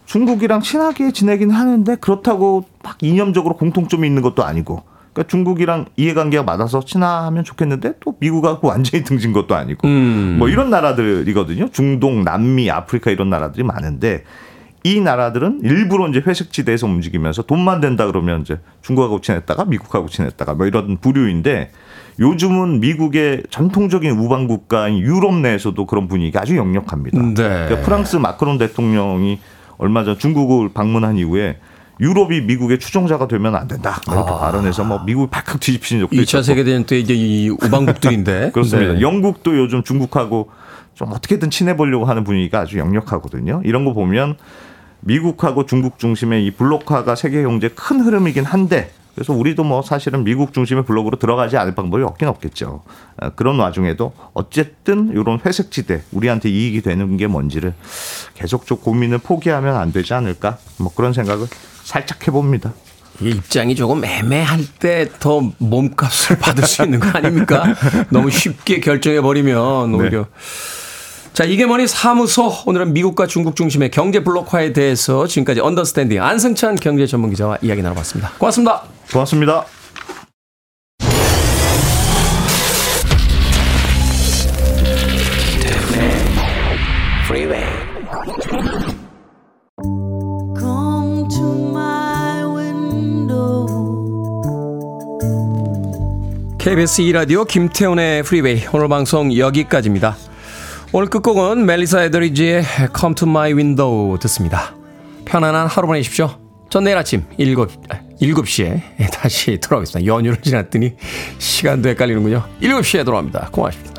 S9: 중국이랑 친하게 지내긴 하는데 그렇다고 막 이념적으로 공통점이 있는 것도 아니고 그러니까 중국이랑 이해관계가 맞아서 친하면 좋겠는데 또 미국하고 완전히 등진 것도 아니고
S1: 음.
S9: 뭐 이런 나라들이거든요. 중동, 남미, 아프리카 이런 나라들이 많은데 이 나라들은 일부러 이제 회색지대에서 움직이면서 돈만 된다 그러면 이제 중국하고 친했다가 미국하고 친했다가 뭐 이런 부류인데 요즘은 미국의 전통적인 우방 국가인 유럽 내에서도 그런 분위기가 아주 역력합니다.
S1: 네.
S9: 그러니까 프랑스 마크론 대통령이 얼마 전 중국을 방문한 이후에 유럽이 미국의 추종자가 되면 안 된다. 뭐 이렇게 발언해서 뭐 미국이 발칵 뒤집히는 적도
S1: 2차
S9: 있었고.
S1: 세계대전 때 이제 이 우방국들인데
S9: 그렇습니다.
S1: 네.
S9: 영국도 요즘 중국하고 좀 어떻게든 친해보려고 하는 분위기가 아주 역력하거든요. 이런 거 보면 미국하고 중국 중심의 이 블록화가 세계 경제 큰 흐름이긴 한데 그래서 우리도 뭐 사실은 미국 중심의 블록으로 들어가지 않을 방법이 없긴 없겠죠. 아, 그런 와중에도 어쨌든 이런 회색 지대 우리한테 이익이 되는 게 뭔지를 계속 좀 고민을 포기하면 안 되지 않을까 뭐 그런 생각을 살짝 해봅니다.
S1: 이 입장이 조금 애매할 때 더 몸값을 받을 수 있는 거 아닙니까? 너무 쉽게 결정해 버리면 오히려 자, 이게 뭐니 사무소. 오늘은 미국과 중국 중심의 경제 블록화에 대해서 지금까지 언더스탠딩 안승찬 경제 전문 기자와 이야기 나눠봤습니다. 고맙습니다.
S9: 고맙습니다.
S1: KBS 2라디오 김태훈의 프리웨이 오늘 방송 여기까지입니다. 오늘 끝곡은 멜리사 에더리지의 Come to my window 듣습니다. 편안한 하루 보내십시오. 전 내일 아침 7, 7시에 다시 돌아오겠습니다. 연휴를 지났더니 시간도 헷갈리는군요. 7시에 돌아옵니다. 고맙습니다.